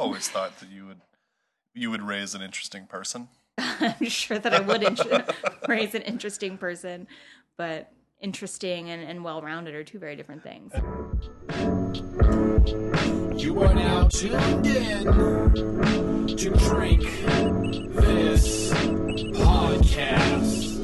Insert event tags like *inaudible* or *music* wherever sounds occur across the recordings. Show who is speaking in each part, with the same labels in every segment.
Speaker 1: always thought that you would you would raise an interesting person. *laughs*
Speaker 2: I'm sure that I would int- *laughs* raise an interesting person, but interesting and, and well rounded are two very different things.
Speaker 3: You are now tuned in to Drink This Podcast.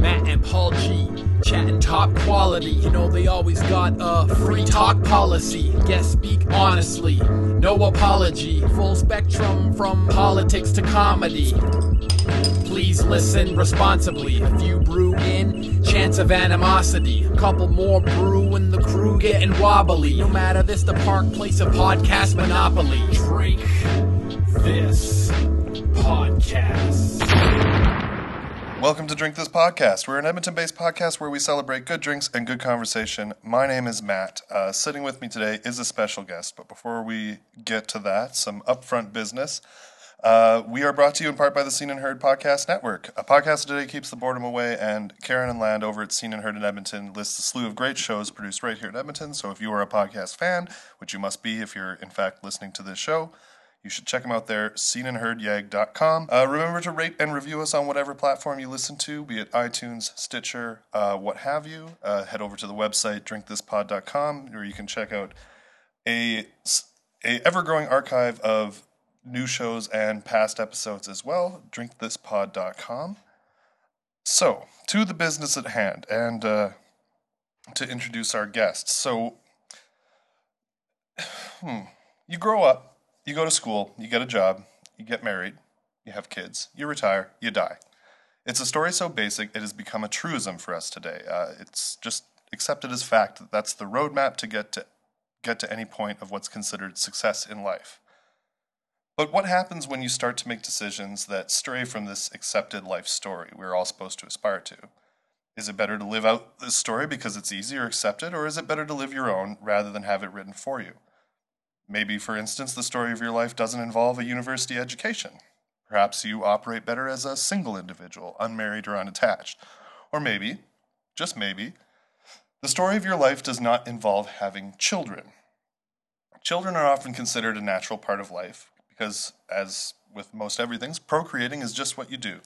Speaker 3: Matt and Paul G. Chatting top quality. You know, they always got a free talk policy. Guest speak honestly. No apology. Full spectrum from politics to comedy. Please listen responsibly. A few brew in, chance of animosity. Couple more brew and the crew getting wobbly. No matter this, the park place of podcast monopoly. Drink this podcast.
Speaker 1: Welcome to Drink This Podcast. We're an Edmonton based podcast where we celebrate good drinks and good conversation. My name is Matt. Uh, sitting with me today is a special guest, but before we get to that, some upfront business. Uh, we are brought to you in part by the Seen and Heard Podcast Network. A podcast today keeps the boredom away, and Karen and Land over at Seen and Heard in Edmonton lists a slew of great shows produced right here in Edmonton. So if you are a podcast fan, which you must be if you're in fact listening to this show, you should check them out there, seenandheardyeg.com. Uh, remember to rate and review us on whatever platform you listen to, be it iTunes, Stitcher, uh, what have you. Uh, head over to the website, drinkthispod.com, where you can check out a, a ever-growing archive of new shows and past episodes as well, drinkthispod.com. So, to the business at hand, and uh, to introduce our guests. So, *sighs* hmm, you grow up, you go to school, you get a job, you get married, you have kids, you retire, you die. It's a story so basic it has become a truism for us today. Uh, it's just accepted as fact that that's the roadmap to get to get to any point of what's considered success in life. But what happens when you start to make decisions that stray from this accepted life story we're all supposed to aspire to? Is it better to live out this story because it's easy or accepted, or is it better to live your own rather than have it written for you? Maybe, for instance, the story of your life doesn't involve a university education. Perhaps you operate better as a single individual, unmarried or unattached. Or maybe, just maybe, the story of your life does not involve having children. Children are often considered a natural part of life because, as with most everything, procreating is just what you do.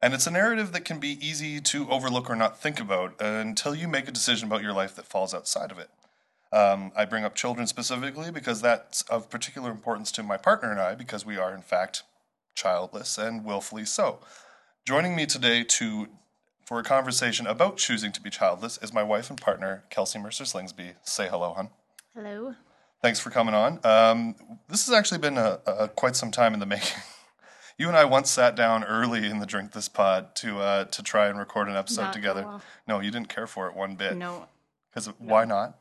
Speaker 1: And it's a narrative that can be easy to overlook or not think about until you make a decision about your life that falls outside of it. Um, I bring up children specifically because that's of particular importance to my partner and I because we are, in fact, childless and willfully so. Joining me today to for a conversation about choosing to be childless is my wife and partner, Kelsey Mercer Slingsby. Say hello, hon.
Speaker 2: Hello.
Speaker 1: Thanks for coming on. Um, this has actually been a, a, quite some time in the making. *laughs* You and I once sat down early in the Drink This Pod to uh, to try and record an episode
Speaker 2: Not
Speaker 1: together. No, you didn't care for it one bit.
Speaker 2: No,
Speaker 1: Because why not?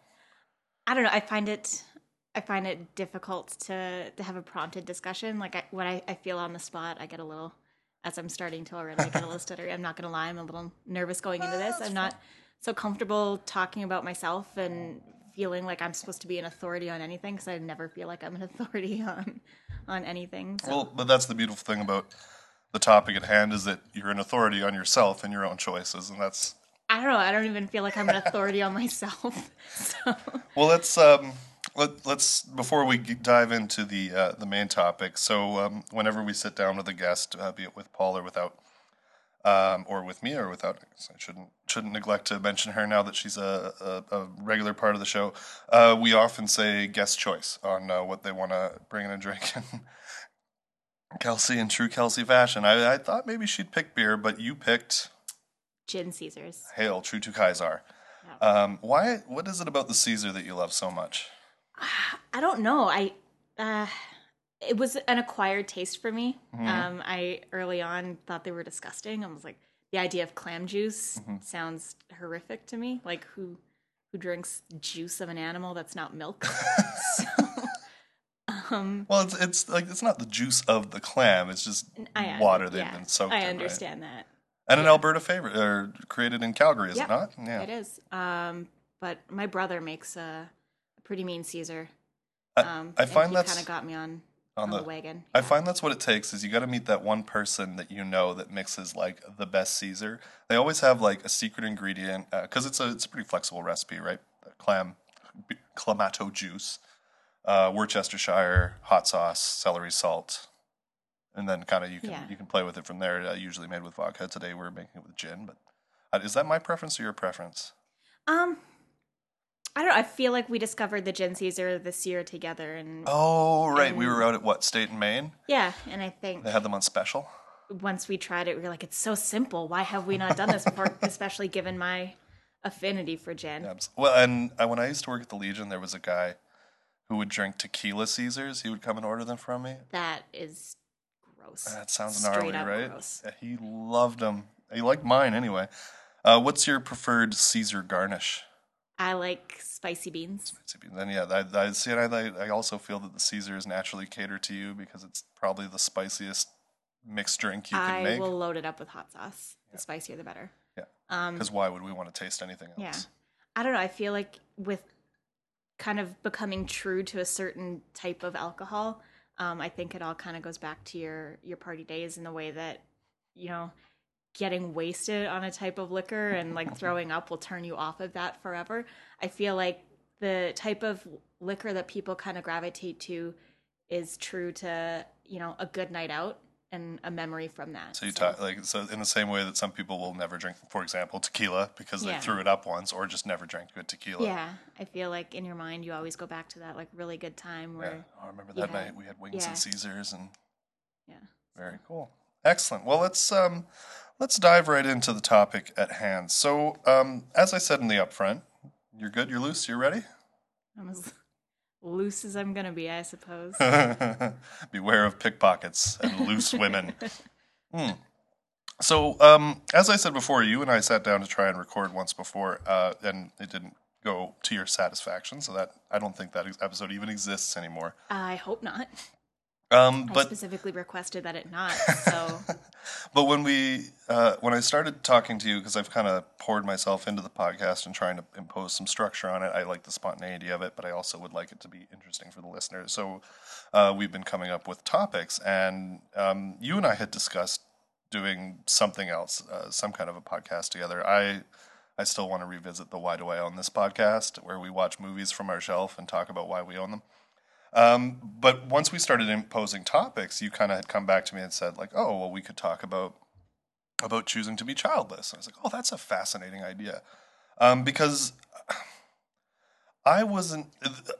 Speaker 2: I don't know. I find it, I find it difficult to to have a prompted discussion. Like I, when I, I feel on the spot, I get a little, as I'm starting to already, I get a little *laughs* stuttery. I'm not gonna lie, I'm a little nervous going into this. I'm not so comfortable talking about myself and feeling like I'm supposed to be an authority on anything because I never feel like I'm an *laughs* authority on on anything. So.
Speaker 1: Well, but that's the beautiful thing about the topic at hand is that you're an authority on yourself and your own choices, and that's
Speaker 2: I don't know. I don't even feel like I'm an authority on myself. *laughs* So
Speaker 1: Well, let's um, let, let's before we dive into the uh, the main topic. So, um, whenever we sit down with a guest, uh, be it with Paul or without, um, or with me or without, I shouldn't shouldn't neglect to mention her now that she's a, a, a regular part of the show. Uh, we often say guest choice on uh, what they want to bring in a drink. *laughs* Kelsey, in true Kelsey fashion, I, I thought maybe she'd pick beer, but you picked
Speaker 2: gin Caesars.
Speaker 1: Hail, true to Kaisar. Um, why? What is it about the Caesar that you love so much? *sighs*
Speaker 2: I don't know. I uh, it was an acquired taste for me. Um, I early on thought they were disgusting. I was like, the idea of clam juice sounds horrific to me. Like who who drinks juice of an animal that's not milk? *laughs* so, um,
Speaker 1: Well, it's it's like it's not the juice of the clam; it's just
Speaker 2: I
Speaker 1: water they've
Speaker 2: yeah,
Speaker 1: been soaked
Speaker 2: I
Speaker 1: in. right?
Speaker 2: That.
Speaker 1: And an Alberta favorite, or created in Calgary, is
Speaker 2: Yep,
Speaker 1: it not? Yeah.
Speaker 2: It is. Um, but my brother makes a, a pretty mean Caesar.
Speaker 1: I,
Speaker 2: Um,
Speaker 1: I
Speaker 2: and
Speaker 1: find
Speaker 2: he
Speaker 1: that's
Speaker 2: kind of got me on
Speaker 1: on
Speaker 2: on
Speaker 1: the.
Speaker 2: the wagon.
Speaker 1: I find that's what it takes is you got to meet that one person that you know that mixes like the best Caesar. They always have like a secret ingredient because it's a it's a pretty flexible recipe, right? Clam, clamato juice. uh, Worcestershire, hot sauce, celery salt, and then kind of you can
Speaker 2: Yeah.
Speaker 1: you can play with it from there. Uh, usually made with vodka. Today we're making it with gin, but uh, is that my preference or your preference?
Speaker 2: Um, I don't know. I feel like we discovered the Gin Caesar this year together, and
Speaker 1: Oh, right. we were out at what state in Maine?
Speaker 2: yeah, and I think
Speaker 1: They had them on special.
Speaker 2: once we tried it, we were like, it's so simple. Why have we not done this *laughs* before? Especially given my affinity for gin.
Speaker 1: Abs- Well, and uh, when I used to work at the Legion, there was a guy who would drink tequila Caesars. He would come and order them from me.
Speaker 2: That is gross.
Speaker 1: That sounds
Speaker 2: Straight
Speaker 1: gnarly, right?
Speaker 2: gross.
Speaker 1: Yeah, He loved them. He liked mine anyway. Uh, what's your preferred Caesar garnish?
Speaker 2: I like spicy beans. Spicy beans.
Speaker 1: Then yeah, I, I see. And I, I also feel that the Caesars naturally cater to you because it's probably the spiciest mixed drink you can
Speaker 2: I
Speaker 1: make.
Speaker 2: I will load it up with hot sauce. The spicier, the better.
Speaker 1: Yeah.
Speaker 2: Um,
Speaker 1: Because why would we want to taste anything else?
Speaker 2: Yeah. I don't know. I feel like with kind of becoming true to a certain type of alcohol, um, I think it all kind of goes back to your your party days in the way that you know getting wasted on a type of liquor and like *laughs* throwing up will turn you off of that forever. I feel like the type of liquor that people kind of gravitate to is true to you know a good night out and a memory from that.
Speaker 1: So you talk like so in the same way that some people will never drink, for example, tequila because
Speaker 2: Yeah.
Speaker 1: they threw it up once, or just never drank good tequila.
Speaker 2: Yeah, I feel like in your mind you always go back to that like really good time
Speaker 1: Yeah.
Speaker 2: where
Speaker 1: Oh, I remember that
Speaker 2: had-
Speaker 1: night we had wings
Speaker 2: yeah.
Speaker 1: and Caesars and
Speaker 2: yeah.
Speaker 1: very cool. Excellent. Well, let's um let's dive right into the topic at hand. So, um as I said in the upfront, you're good, you're loose, you're ready?
Speaker 2: I'm as loose as I'm gonna be, I suppose. *laughs*
Speaker 1: Beware of pickpockets and loose women. *laughs* Hmm. So, um, as I said before, you and I sat down to try and record once before, uh, and it didn't go to your satisfaction. So that I don't think that episode even exists anymore.
Speaker 2: I hope not.
Speaker 1: Um,
Speaker 2: I
Speaker 1: but
Speaker 2: specifically requested that it not. *laughs* So
Speaker 1: but when we uh, when I started talking to you, because I've kind of poured myself into the podcast and trying to impose some structure on it, I like the spontaneity of it, but I also would like it to be interesting for the listeners. So uh, we've been coming up with topics, and um, you and I had discussed doing something else, uh, some kind of a podcast together. I I still want to revisit the Why Do I Own This podcast, where we watch movies from our shelf and talk about why we own them. Um, but once we started imposing topics, you kind of had come back to me and said, like, oh, well, we could talk about about choosing to be childless. I was like, oh, that's a fascinating idea, um, because *sighs* I wasn't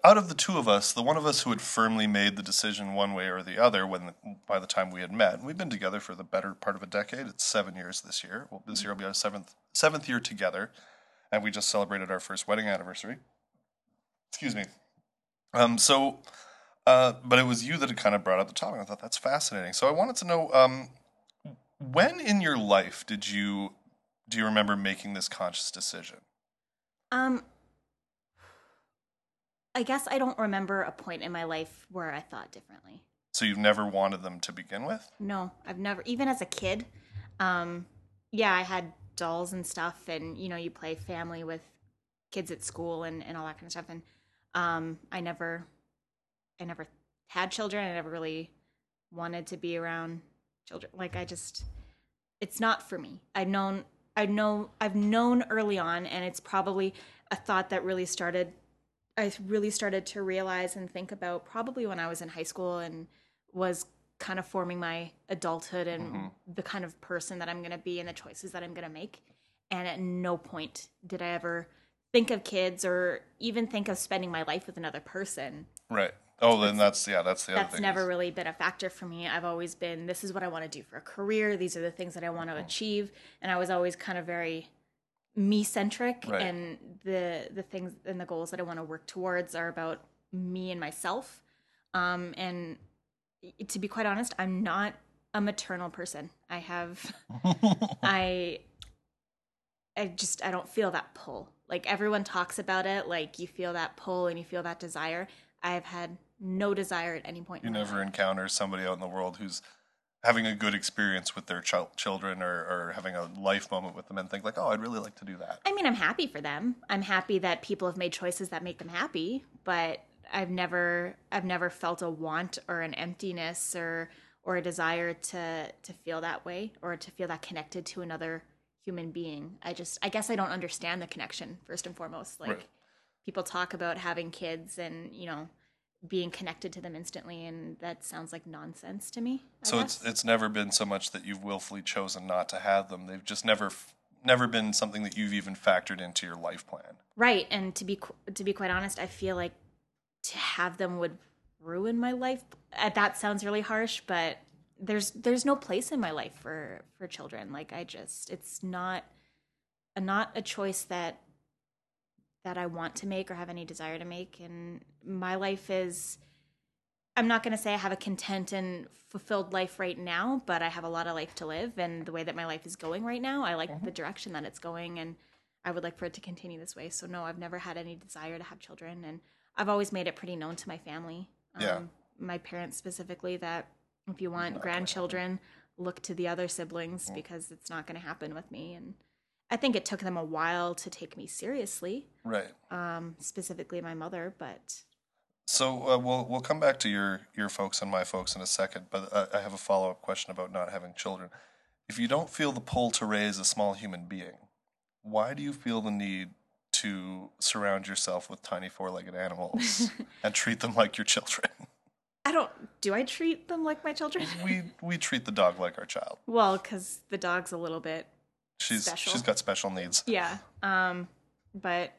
Speaker 1: out of the two of us, the one of us who had firmly made the decision one way or the other. When by the time we had met, and we've been together for the better part of a decade. It's seven years this year. Well, this year will be our seventh seventh year together, and we just celebrated our first wedding anniversary. Excuse me. Um, so, uh, but it was you that had kind of brought up the topic. I thought that's fascinating. So I wanted to know, um, when in your life did you do you remember making this conscious decision?
Speaker 2: um I guess I don't remember a point in my life where I thought differently.
Speaker 1: So you've never wanted them to begin with?
Speaker 2: No, I've never even as a kid. Um yeah, I had dolls and stuff and you know, you play family with kids at school and, and all that kind of stuff and um I never I never had children. I never really wanted to be around children. Like I just it's not for me. I've known I know I've known early on and it's probably a thought that really started I really started to realize and think about probably when I was in high school and was kind of forming my adulthood and the kind of person that I'm going to be and the choices that I'm going to make. And at no point did I ever think of kids or even think of spending my life with another person.
Speaker 1: Right. Oh, then that's yeah, that's the other
Speaker 2: That's never
Speaker 1: is-
Speaker 2: really been a factor for me. I've always been this is what I want to do for a career. These are the things that I want to achieve, and I was always kind of very me centric
Speaker 1: Right.
Speaker 2: and the the things and the goals that I want to work towards are about me and myself. Um and to be quite honest, I'm not a maternal person. I have *laughs* I I just I don't feel that pull. Like everyone talks about it, like you feel that pull and you feel that desire. I've had no desire at any point.
Speaker 1: you
Speaker 2: in
Speaker 1: never
Speaker 2: life.
Speaker 1: encounter somebody out in the world who's having a good experience with their chil- children or, or having a life moment with them and think like, oh, I'd really like to do that.
Speaker 2: I mean, I'm happy for them. I'm happy that people have made choices that make them happy, but I've never I've never felt a want or an emptiness or or a desire to to feel that way or to feel that connected to another human being. I just I guess I don't understand the connection first and foremost. Like
Speaker 1: Right.
Speaker 2: people talk about having kids and, you know, being connected to them instantly and that sounds like nonsense to me I
Speaker 1: So it's
Speaker 2: guess.
Speaker 1: it's never been so much that you've willfully chosen not to have them. They've just never never been something that you've even factored into your life plan.
Speaker 2: right and to be qu- to be quite honest i feel like to have them would ruin my life that sounds really harsh but there's there's no place in my life for for children. Like i just it's not a, not a choice that that i want to make or have any desire to make. And my life is i'm not going to say i have a content and fulfilled life right now but i have a lot of life to live. And the way that my life is going right now i like the direction that it's going. And i would like for it to continue this way. So no i've never had any desire to have children. And i've always made it pretty known to my family. Um,
Speaker 1: Yeah.
Speaker 2: my parents specifically that if you want grandchildren look to the other siblings because it's not going to happen with me and i think it took them a while to take me seriously
Speaker 1: Right.
Speaker 2: um, specifically my mother but
Speaker 1: So uh, we'll we'll come back to your your folks and my folks in a second, but uh, I have a follow up question about not having children. If you don't feel the pull to raise a small human being, why do you feel the need to surround yourself with tiny four legged animals *laughs* and treat them like your children?
Speaker 2: I don't do i treat them like my children
Speaker 1: We *laughs* we treat the dog like our child.
Speaker 2: well because the dog's a little bit
Speaker 1: She's
Speaker 2: Special.
Speaker 1: she's got special needs.
Speaker 2: yeah um but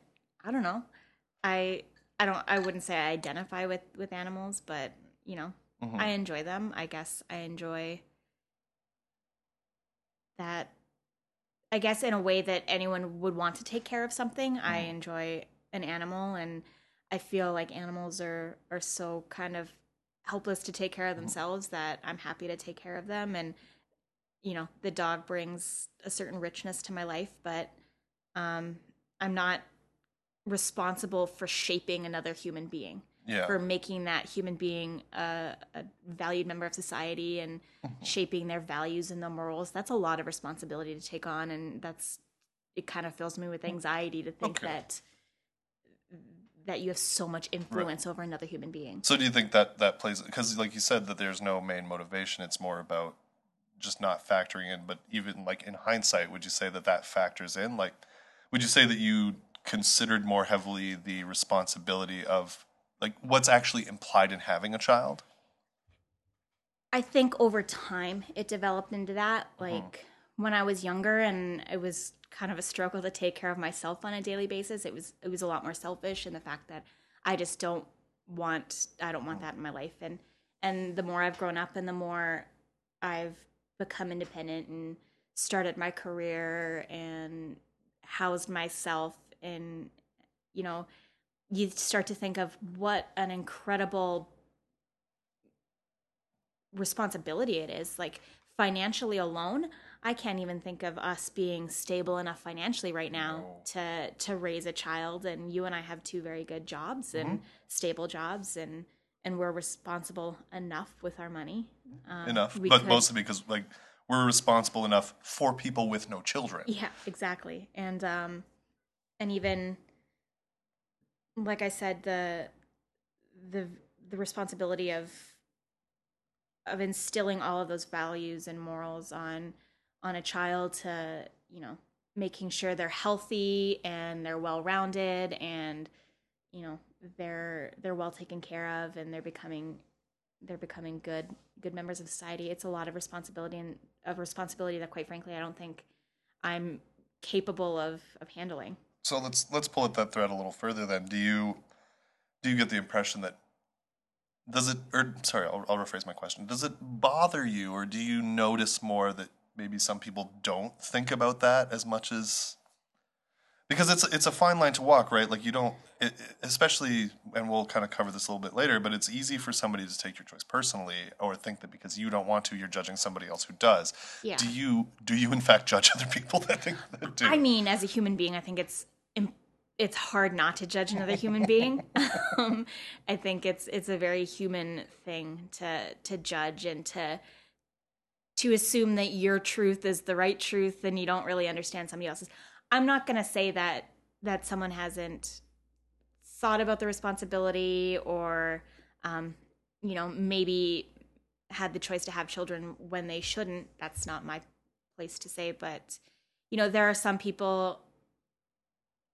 Speaker 2: i don't know i i don't i wouldn't say i identify with with animals but you know
Speaker 1: Mhm.
Speaker 2: i enjoy them i guess i enjoy that i guess in a way that anyone would want to take care of something i enjoy an animal and i feel like animals are are so kind of helpless to take care of themselves that i'm happy to take care of them and you know the dog brings a certain richness to my life but um i'm not responsible for shaping another human being
Speaker 1: Yeah.
Speaker 2: for making that human being a, a valued member of society and
Speaker 1: Mm-hmm.
Speaker 2: shaping their values and their morals that's a lot of responsibility to take on and that's it kind of fills me with anxiety to think
Speaker 1: Okay.
Speaker 2: that that you have so much influence over another human being.
Speaker 1: So do you think that that plays because like you said that there's no main motivation it's more about just not factoring in but even like in hindsight would you say that that factors in? Like would you say that you considered more heavily the responsibility of like what's actually implied in having a child?
Speaker 2: I think over time it developed into that. Mm-hmm. Like when I was younger and it was kind of a struggle to take care of myself on a daily basis, it was it was a lot more selfish in the fact that I just don't want I don't want that in my life. And and the more I've grown up and the more I've become independent and started my career and housed myself and you know you start to think of what an incredible responsibility it is like financially alone i can't even think of us being stable enough financially right now
Speaker 1: No.
Speaker 2: to to raise a child and you and i have two very good jobs and stable jobs and and we're responsible enough with our money. Um,
Speaker 1: enough. but
Speaker 2: could-
Speaker 1: mostly because like we're responsible enough for people with no children.
Speaker 2: Yeah exactly. And um and even like i said the the the responsibility of of instilling all of those values and morals on on a child to you know making sure they're healthy and they're well rounded and you know they're they're well taken care of and they're becoming they're becoming good good members of society it's a lot of responsibility and of responsibility that quite frankly i don't think i'm capable of of handling
Speaker 1: So let's let's pull at that thread a little further. Then, do you do you get the impression that does it? Or sorry, I'll, I'll rephrase my question. Does it bother you, or do you notice more that maybe some people don't think about that as much as because it's it's a fine line to walk, right? Like you don't, it, especially, and we'll kind of cover this a little bit later. But it's easy for somebody to take your choice personally, or think that because you don't want to, you're judging somebody else who does.
Speaker 2: Yeah.
Speaker 1: Do you do you in fact judge *laughs* other people that think that do?
Speaker 2: I mean, as a human being, I think it's it's hard not to judge another human being. um, *laughs* *laughs* I think it's it's a very human thing to to judge and to to assume that your truth is the right truth and you don't really understand somebody else's. I'm not going to say that that someone hasn't thought about the responsibility or um, you know maybe had the choice to have children when they shouldn't. That's not my place to say, but you know there are some people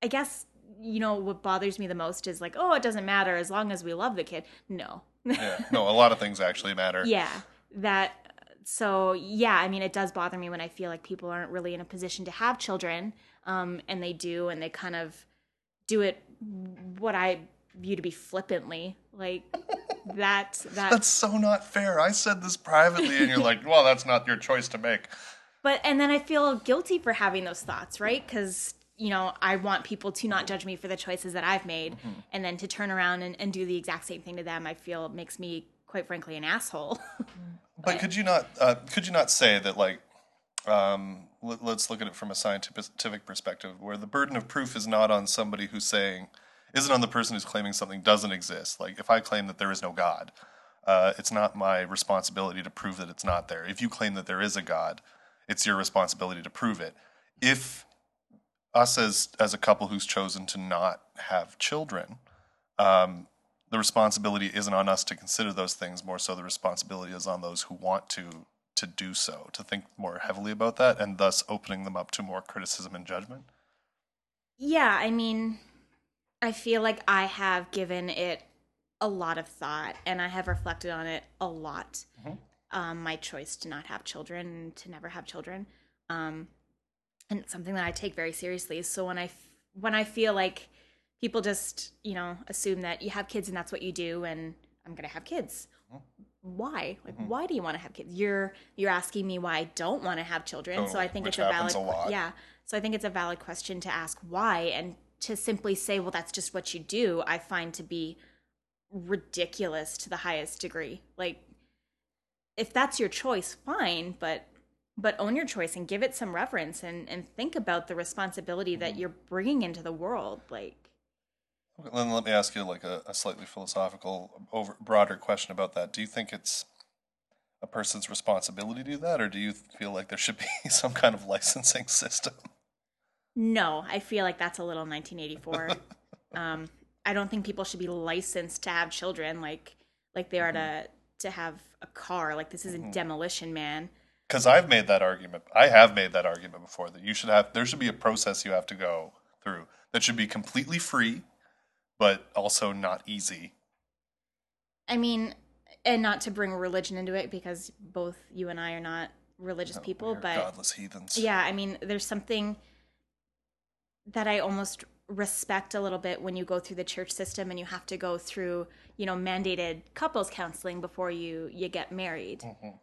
Speaker 2: i guess you know what bothers me the most is like, oh, it doesn't matter as long as we love the kid. No.
Speaker 1: Yeah. No, a lot of things actually matter. *laughs*
Speaker 2: yeah. That so yeah, I mean it does bother me when I feel like people aren't really in a position to have children. Um and they do and they kind of do it what I view to be flippantly. Like *laughs* that that
Speaker 1: That's so not fair. I said this privately, and you're like, well, that's not your choice to make.
Speaker 2: But and then I feel guilty for having those thoughts, right? Because you know I want people to not judge me for the choices that I've made,
Speaker 1: Mm-hmm.
Speaker 2: and then to turn around and, and do the exact same thing to them. I feel makes me, quite frankly, an asshole.
Speaker 1: But could you not? Uh, could you not say that, like, um, let, let's look at it from a scientific perspective, where the burden of proof is not on somebody who's saying, isn't on the person who's claiming something doesn't exist. Like, if I claim that there is no God, uh, it's not my responsibility to prove that it's not there. If you claim that there is a God, it's your responsibility to prove it. If us as as a couple who's chosen to not have children, um, the responsibility isn't on us to consider those things. More so, the responsibility is on those who want to to do so, to think more heavily about that, and thus opening them up to more criticism and judgment.
Speaker 2: yeah, I mean, I feel like I have given it a lot of thought, and I have reflected on it a lot. Um, my choice to not have children, to never have children. Um, and it's something that I take very seriously. So when I f- when I feel like people just you know assume that you have kids and that's what you do, and I'm gonna have kids. Why? Like, why do you want to have kids? You're you're asking me why I don't want to have children. so I think
Speaker 1: which
Speaker 2: it's a valid
Speaker 1: a
Speaker 2: yeah. So I think it's a valid question to ask why, and to simply say, well, that's just what you do. I find to be ridiculous to the highest degree. Like, if that's your choice, fine, but but own your choice and give it some reverence and and think about the responsibility
Speaker 1: Mm-hmm.
Speaker 2: that you're bringing into the world. Like,
Speaker 1: Then let me ask you like a, a slightly philosophical, over broader question about that. Do you think it's a person's responsibility to do that, or do you feel like there should be *laughs* some kind of licensing system?
Speaker 2: no, I feel like that's a little 1984. *laughs* um, I don't think people should be licensed to have children like like they are to to have a car. Like this isn't Demolition Man.
Speaker 1: Because I've made that argument. I have made that argument before that you should have. There should be a process you have to go through that should be completely free, but also not easy.
Speaker 2: I mean, and not to bring religion into it because both you and I are not religious people, but
Speaker 1: godless heathens.
Speaker 2: yeah, I mean, there's something that I almost respect a little bit when you go through the church system and you have to go through, you know, mandated couples counseling before you you get married.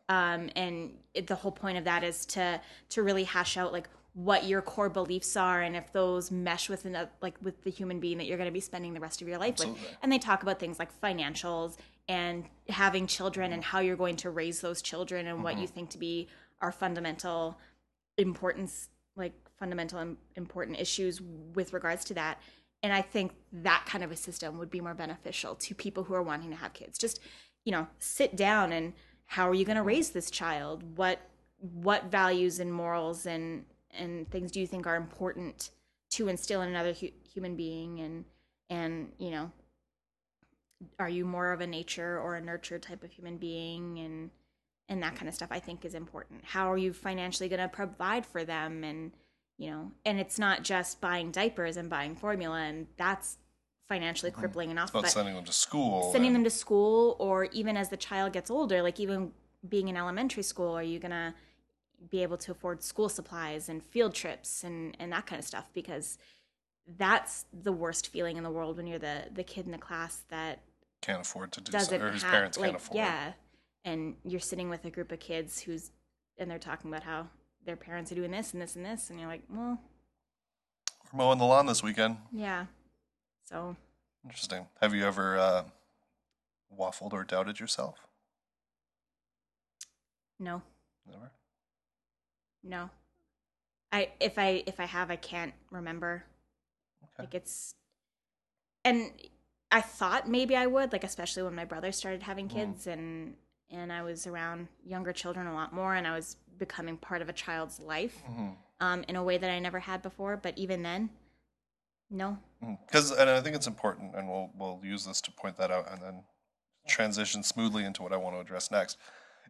Speaker 2: Um, and it, the whole point of that is to to really hash out like what your core beliefs are and if those mesh with another, like with the human being that you're going to be spending the rest of your life
Speaker 1: Absolutely.
Speaker 2: with. And they talk about things like financials and having children and how you're going to raise those children and what you mm-hmm. think to be our fundamental importance like fundamental and important issues with regards to that. And i think that kind of a system would be more beneficial to people who are wanting to have kids. Just you know sit down and how are you going to mm-hmm. raise this child? What what values and morals and and things do you think are important to instill in another hu- human being? And and you know are you more of a nature or a nurture type of human being? And and that kind of stuff i think is important. How are you financially going to provide for them? And you know and it's not just buying diapers and buying formula and that's financially mm-hmm. crippling enough
Speaker 1: About
Speaker 2: but
Speaker 1: sending them to school.
Speaker 2: sending
Speaker 1: and-
Speaker 2: them to school or even as the child gets older like even being in elementary school are you going to be able to afford school supplies and field trips and and that kind of stuff because that's the worst feeling in the world when you're the the kid in the class that
Speaker 1: can't afford to do so,
Speaker 2: doesn't
Speaker 1: or whose
Speaker 2: have
Speaker 1: parents
Speaker 2: like
Speaker 1: can't afford.
Speaker 2: yeah and you're sitting with a group of kids who's and they're talking about how their parents are doing this and this and this and you're like well
Speaker 1: We're mowing the lawn this weekend.
Speaker 2: yeah so
Speaker 1: Interesting. Have you ever uh, waffled or doubted yourself?
Speaker 2: no
Speaker 1: Never.
Speaker 2: No i if i if i have i can't remember
Speaker 1: Okay.
Speaker 2: like it's and i thought maybe i would like especially when my brother started having
Speaker 1: Mm.
Speaker 2: kids and and i was around younger children a lot more and i was becoming part of a child's life
Speaker 1: Mm-hmm.
Speaker 2: um in a way that i never had before but even then no
Speaker 1: Because, and I think it's important, and we'll we'll use this to point that out, and then transition smoothly into what I want to address next.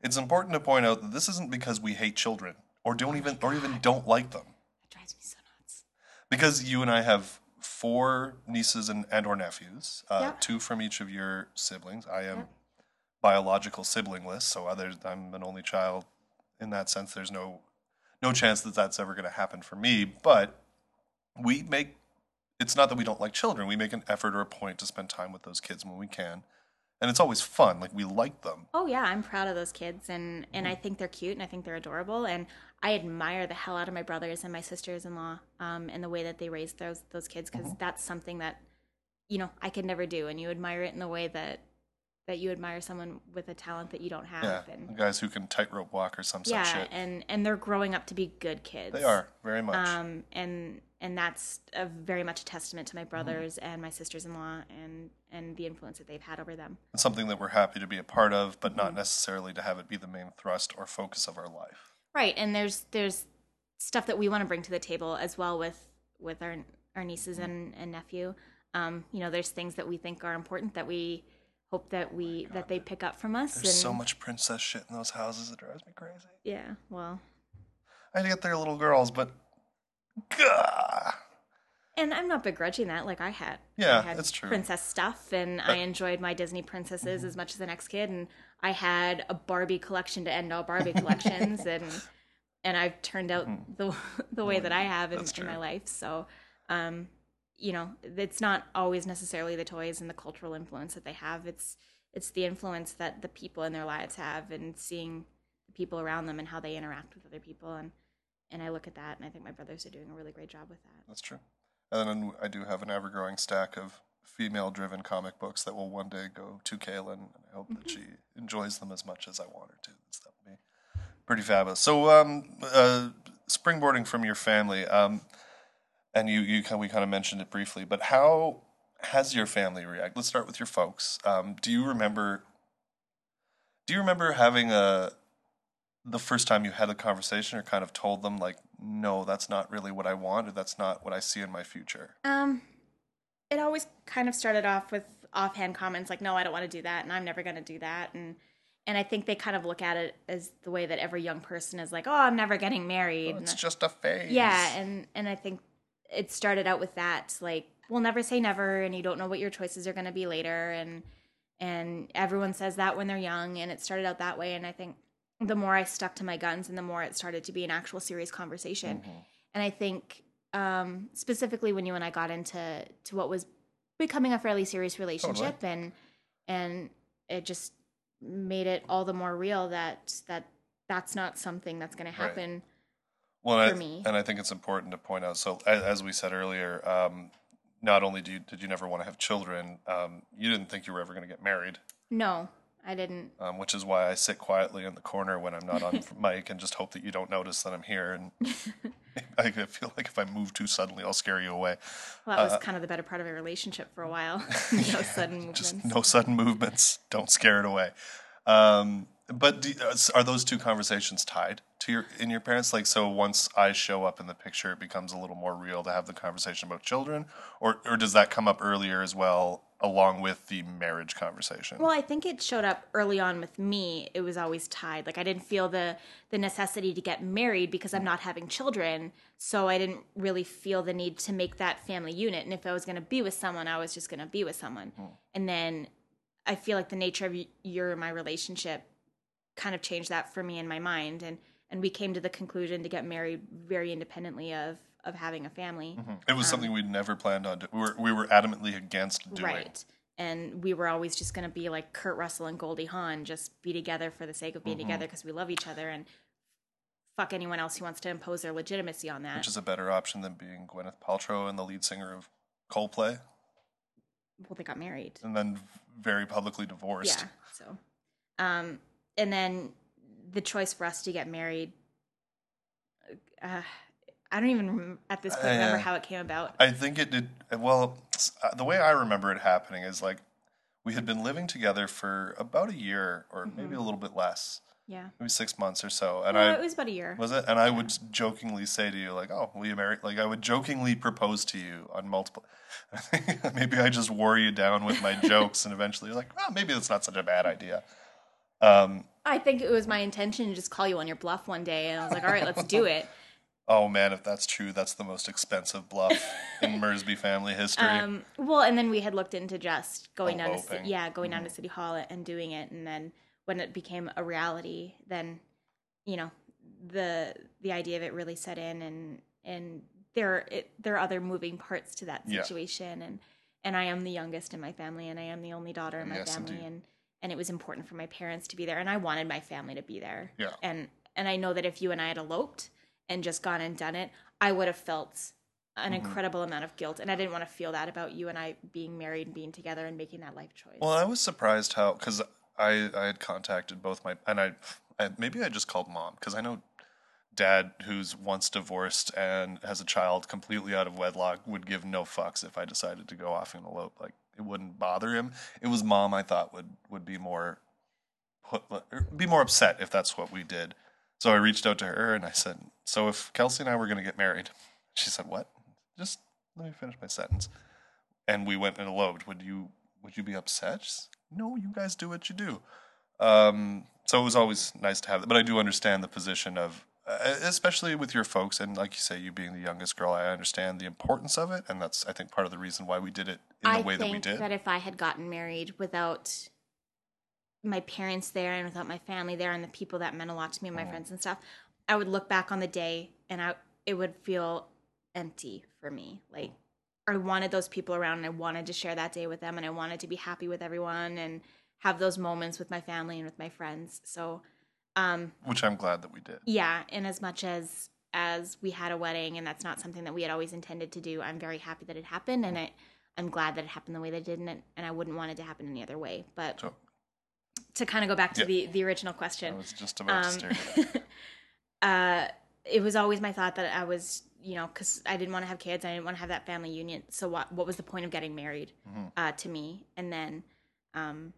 Speaker 1: It's important to point out that this isn't because we hate children or don't even or even don't like them.
Speaker 2: it drives me so nuts
Speaker 1: because you and I have four nieces and, and or nephews, uh,
Speaker 2: Yep.
Speaker 1: two from each of your siblings. I am
Speaker 2: Yep.
Speaker 1: biological siblingless, so others, I'm an only child. In that sense, there's no no chance that that's ever going to happen for me. But we make it's not that we don't like children. We make an effort or a point to spend time with those kids when we can, and it's always fun. Like we like them.
Speaker 2: Oh yeah, I'm proud of those kids, and and I think they're cute, and I think they're adorable, and I admire the hell out of my brothers and my sisters-in-law, um, and the way that they raise those those kids, because
Speaker 1: Mm-hmm.
Speaker 2: that's something that, you know, I could never do, and you admire it in the way that that you admire someone with a talent that you don't have,
Speaker 1: Yeah,
Speaker 2: and
Speaker 1: guys who can tightrope walk or some such
Speaker 2: yeah,
Speaker 1: shit.
Speaker 2: and and they're growing up to be good kids.
Speaker 1: They are very much.
Speaker 2: um, and and that's a very much a testament
Speaker 1: Mm-hmm.
Speaker 2: to my brothers and my sisters-in-law, and and the influence that they've had over them.
Speaker 1: It's something that we're happy to be a part of, but
Speaker 2: Mm-hmm.
Speaker 1: not necessarily to have it be the main thrust or focus of our life.
Speaker 2: Right, and there's there's stuff that we want to bring to the table as well with with our our nieces and, and nephew. Um, you know, there's things that we think are important that we hope that we that they pick up from us.
Speaker 1: There's
Speaker 2: and
Speaker 1: so much princess shit in those houses it drives me crazy.
Speaker 2: yeah, well,
Speaker 1: I get their little girls, but gah.
Speaker 2: And I'm not begrudging that. Like I had,
Speaker 1: Yeah,
Speaker 2: I had
Speaker 1: that's true.
Speaker 2: Princess stuff, and I enjoyed my Disney princesses
Speaker 1: Mm-hmm.
Speaker 2: as much as the next kid, and I had a Barbie collection to end all Barbie collections, *laughs* and and I've turned out the *laughs* the way that I have in,
Speaker 1: Mm-hmm.
Speaker 2: In my life. So, um, you know, it's not always necessarily the toys and the cultural influence that they have. It's it's the influence that the people in their lives have, and seeing the people around them and how they interact with other people, and and I look at that, and I think my brothers are doing a really great job with that.
Speaker 1: That's true. And then I do have an ever growing stack of female driven comic books that will one day go to Kaylin, and I hope that she enjoys them as much as I want her to. So that would be pretty fabulous. So, um, uh, springboarding from your family, um, and you, you kind we kind of mentioned it briefly, but how has your family react? Let's start with your folks. Um, do you remember? Do you remember having a the first time you had a conversation or kind of told them like no that's not really what i want or that's not what i see in my future
Speaker 2: Um, it always kind of started off with offhand comments like, "No, I don't want to do that," and "I'm never going to do that," and and I think they kind of look at it as the way that every young person is like, "Oh, I'm never getting married."
Speaker 1: it's
Speaker 2: And-
Speaker 1: just a phase
Speaker 2: yeah, and and I think it started out with that, like, "We'll never say never," and you don't know what your choices are going to be later, and and everyone says that when they're young, and it started out that way, and I think the more I stuck to my guns, and the more it started to be an actual serious conversation, and I think um, specifically when you and I got into to what was becoming a fairly serious relationship, and and it just made it all the more real that that that's not something that's going to
Speaker 1: Right.
Speaker 2: happen.
Speaker 1: well and
Speaker 2: for
Speaker 1: I,
Speaker 2: me.
Speaker 1: and I think it's important to point out so as, as we said earlier um, not only do you, did you never want to have children um, you didn't think you were ever going to get married
Speaker 2: No, I didn't.
Speaker 1: um, which is why i sit quietly in the corner when i'm not on *laughs* mic and just hope that you don't notice that i'm here and *laughs* i feel like if i move too suddenly i'll scare you away
Speaker 2: Well, that was kind of the better part of a relationship for a while. *laughs* no sudden movements.
Speaker 1: just no sudden movements. Don't scare it away. Um, but do, uh, are those two conversations tied to your in your parents? Like, so once I show up in the picture, it becomes a little more real to have the conversation about children, or or does that come up earlier as well, along with the marriage conversation?
Speaker 2: Well, I think it showed up early on with me. It was always tied. Like I didn't feel the the necessity to get married because I'm not having children, so I didn't really feel the need to make that family unit. And if I was going to be with someone, I was just going to be with someone. Hmm. And then I feel like the nature of your and my relationship kind of changed that for me in my mind, and and we came to the conclusion to get married very independently of of having a family.
Speaker 1: it was something we'd never planned on. Do- we were we were adamantly against doing.
Speaker 2: Right. And we were always just going to be like Kurt Russell and Goldie Hawn, just be together for the sake of being together because we love each other and fuck anyone else who wants to impose their legitimacy on that.
Speaker 1: Which is a better option than being Gwyneth Paltrow and the lead singer of Coldplay,
Speaker 2: well, they got married.
Speaker 1: and then very publicly divorced.
Speaker 2: Yeah. So, um, and then the choice for us to get married, uh, I don't even rem- at this point
Speaker 1: Uh,
Speaker 2: remember
Speaker 1: yeah.
Speaker 2: how it came about.
Speaker 1: I think it did. Well, uh, the way I remember it happening is like we had been living together for about a year or maybe a little bit less,
Speaker 2: Yeah.
Speaker 1: maybe six months or so. And I
Speaker 2: it was about a year.
Speaker 1: was it, and I would jokingly say to you like, "Oh, will you marry?" Like I would jokingly propose to you on multiple. *laughs* maybe I just wore you down with my *laughs* jokes, and eventually you're like, "Well, maybe that's not such a bad idea." Um,
Speaker 2: I think it was my intention to just call you on your bluff one day, and I was like, "All right, let's do it."
Speaker 1: Oh man, if that's true, that's the most expensive bluff in *laughs* Mersby family history.
Speaker 2: Um, well, and then we had looked into just going down to ci- yeah, going down to City Hall and doing it, and then when it became a reality, then you know the the idea of it really set in, and and there it, there are other moving parts to that
Speaker 1: Yeah.
Speaker 2: situation, and and I am the youngest in my family, and I am the only daughter in my
Speaker 1: Yes,
Speaker 2: family,
Speaker 1: indeed.
Speaker 2: and and it was important for my parents to be there, and I wanted my family to be there,
Speaker 1: Yeah.
Speaker 2: and and I know that if you and I had eloped and just gone and done it, I would have felt an
Speaker 1: Mm-hmm.
Speaker 2: incredible amount of guilt, and I didn't want to feel that about you and I being married and being together and making that life choice.
Speaker 1: Well, I was surprised how because I I had contacted both my and I, I maybe I just called mom because I know dad who's once divorced and has a child completely out of wedlock would give no fucks if I decided to go off and elope like it wouldn't bother him. It was mom I thought would would be more put be more upset if that's what we did. So I reached out to her and I said, "So if Kelsey and I were going to get married," she said, "What? Just let me finish my sentence." And we went and eloped. Would you would you be upset? She's, no, you guys do what you do. Um, so it was always nice to have that. But I do understand the position of, uh, especially with your folks, and like you say, you being the youngest girl, I understand the importance of it, and that's I think part of the reason why we did it in the
Speaker 2: I
Speaker 1: way that we did.
Speaker 2: that if I had gotten married without my parents there and without my family there and the people that meant a lot to me and my friends and stuff, I would look back on the day and I it would feel empty for me. Like I wanted those people around and I wanted to share that day with them and I wanted to be happy with everyone and have those moments with my family and with my friends. So um
Speaker 1: which I'm glad that we did.
Speaker 2: yeah, and as much as as we had a wedding and that's not something that we had always intended to do, I'm very happy that it happened and I I'm glad that it happened the way that it did and, and I wouldn't want it to happen any other way. But
Speaker 1: So
Speaker 2: to kind of go back to
Speaker 1: Yeah.
Speaker 2: the the original
Speaker 1: I
Speaker 2: question,
Speaker 1: was just about to
Speaker 2: um,
Speaker 1: stare at *laughs*
Speaker 2: uh, it was always my thought that I was, you know, because I didn't want to have kids, I didn't want to have that family union. So what what was the point of getting married
Speaker 1: Mhm.
Speaker 2: uh, to me? And then, um,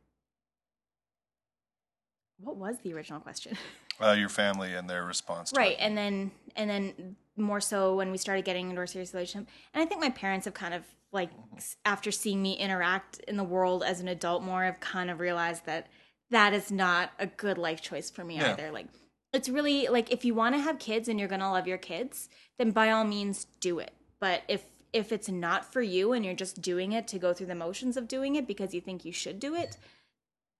Speaker 2: what was the original question? *laughs*
Speaker 1: Uh, your family and their response. To
Speaker 2: right
Speaker 1: it.
Speaker 2: and then and then more so when we started getting into a serious relationship and i think my parents have kind of like s- after seeing me interact in the world as an adult more have kind of realized that that is not a good life choice for me either. Like it's really like if you want to have kids and you're going to love your kids then by all means do it. But if if it's not for you and you're just doing it to go through the motions of doing it because you think you should do it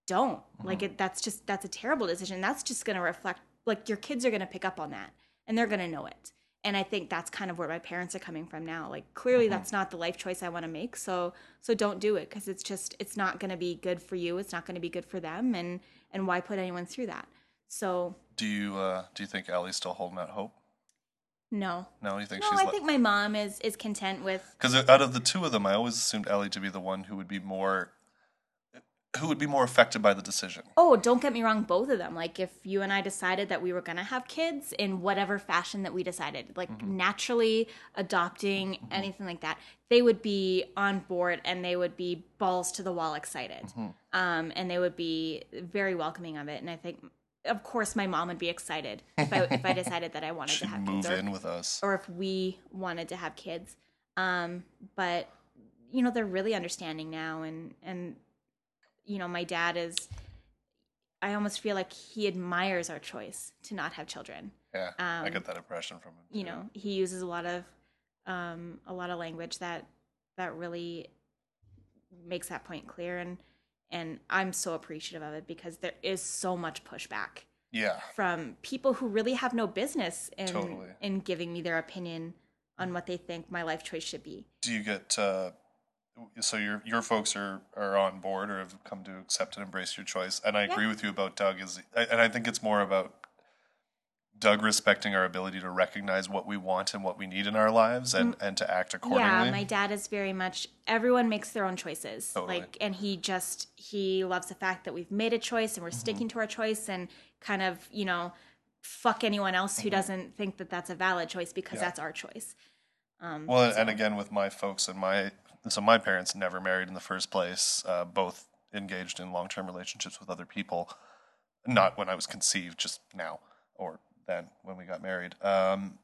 Speaker 2: don't. Mm-hmm. Like it that's just that's a terrible decision. That's just going to reflect like your kids are going to pick up on that and they're going to know it and i think that's kind of where my parents are coming from now. Like clearly that's not the life choice i want to make so so don't do it because it's just it's not going to be good for you it's not going to be good for them and and why put anyone through that? So
Speaker 1: Do you uh, do you think Ellie's still holding out hope?
Speaker 2: no.
Speaker 1: No, you think
Speaker 2: no
Speaker 1: she's
Speaker 2: i think my mom is is content with
Speaker 1: because out of the two of them, I always assumed Ellie to be the one who would be more who would be more affected by the decision.
Speaker 2: Oh, don't get me wrong, both of them. Like if you and I decided that we were going to have kids in whatever fashion that we decided, like
Speaker 1: Mm-hmm.
Speaker 2: naturally adopting anything like that, they would be on board and they would be balls to the wall excited.
Speaker 1: Mm-hmm.
Speaker 2: Um, and they would be very welcoming of it. And I think, of course, my mom would be excited *laughs* if I if I decided that I wanted to
Speaker 1: She'd
Speaker 2: have
Speaker 1: move
Speaker 2: kids, or,
Speaker 1: in with us.
Speaker 2: or if we wanted to have kids. Um, but you know, they're really understanding now, and and you know, my dad is. I almost feel like he admires our choice to not have children.
Speaker 1: Yeah, I
Speaker 2: um,
Speaker 1: get that impression from him.
Speaker 2: You know, he uses a lot of um, a lot of language that that really makes that point clear, and and I'm so appreciative of it because there is so much pushback
Speaker 1: Yeah,
Speaker 2: from people who really have no business in
Speaker 1: Totally.
Speaker 2: in giving me their opinion on what they think my life choice should be.
Speaker 1: do you get uh, so your your folks are are on board or have come to accept and embrace your choice? And I
Speaker 2: Yeah.
Speaker 1: agree with you about Doug. Is and I think it's more about Doug respecting our ability to recognize what we want and what we need in our lives and, and to act accordingly.
Speaker 2: Mm. Yeah, my dad is very much everyone makes their own choices.
Speaker 1: Totally.
Speaker 2: Like and he just he loves the fact that we've made a choice and we're
Speaker 1: Mm-hmm.
Speaker 2: sticking to our choice and kind of, you know, fuck anyone else who doesn't think that that's a valid choice because
Speaker 1: Mm-hmm. Yeah.
Speaker 2: that's our choice. Um
Speaker 1: Well,
Speaker 2: so-
Speaker 1: and again, with my folks and my so my parents never married in the first place. Uh, both engaged in long term relationships with other people. Not when I was conceived, just now or then when we got married. Um,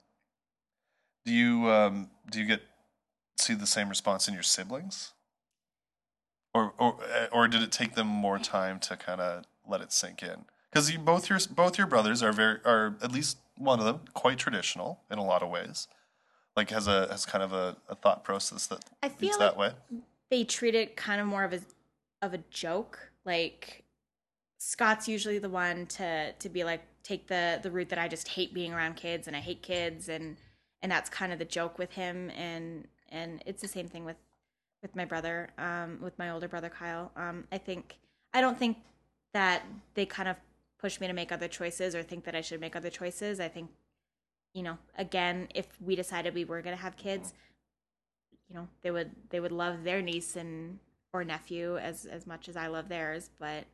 Speaker 1: do you um, do you get see the same response in your siblings, or or uh, or did it take them more time to kind of let it sink in? Because you both your both your brothers are very are at least one of them, quite traditional in a lot of ways. Like has a has kind of a, a thought process that
Speaker 2: I feel
Speaker 1: that
Speaker 2: like
Speaker 1: way.
Speaker 2: they treat it kind of more of a of a joke. Like Scott's usually the one to to be like take the the route that I just hate being around kids and I hate kids and and that's kind of the joke with him and and it's the same thing with with my brother um with my older brother Kyle. Um I think I don't think that they kind of push me to make other choices or think that I should make other choices. I think you know, again, if we decided we were going to have kids, you know, they would they would love their niece and or nephew as as much as I love theirs, but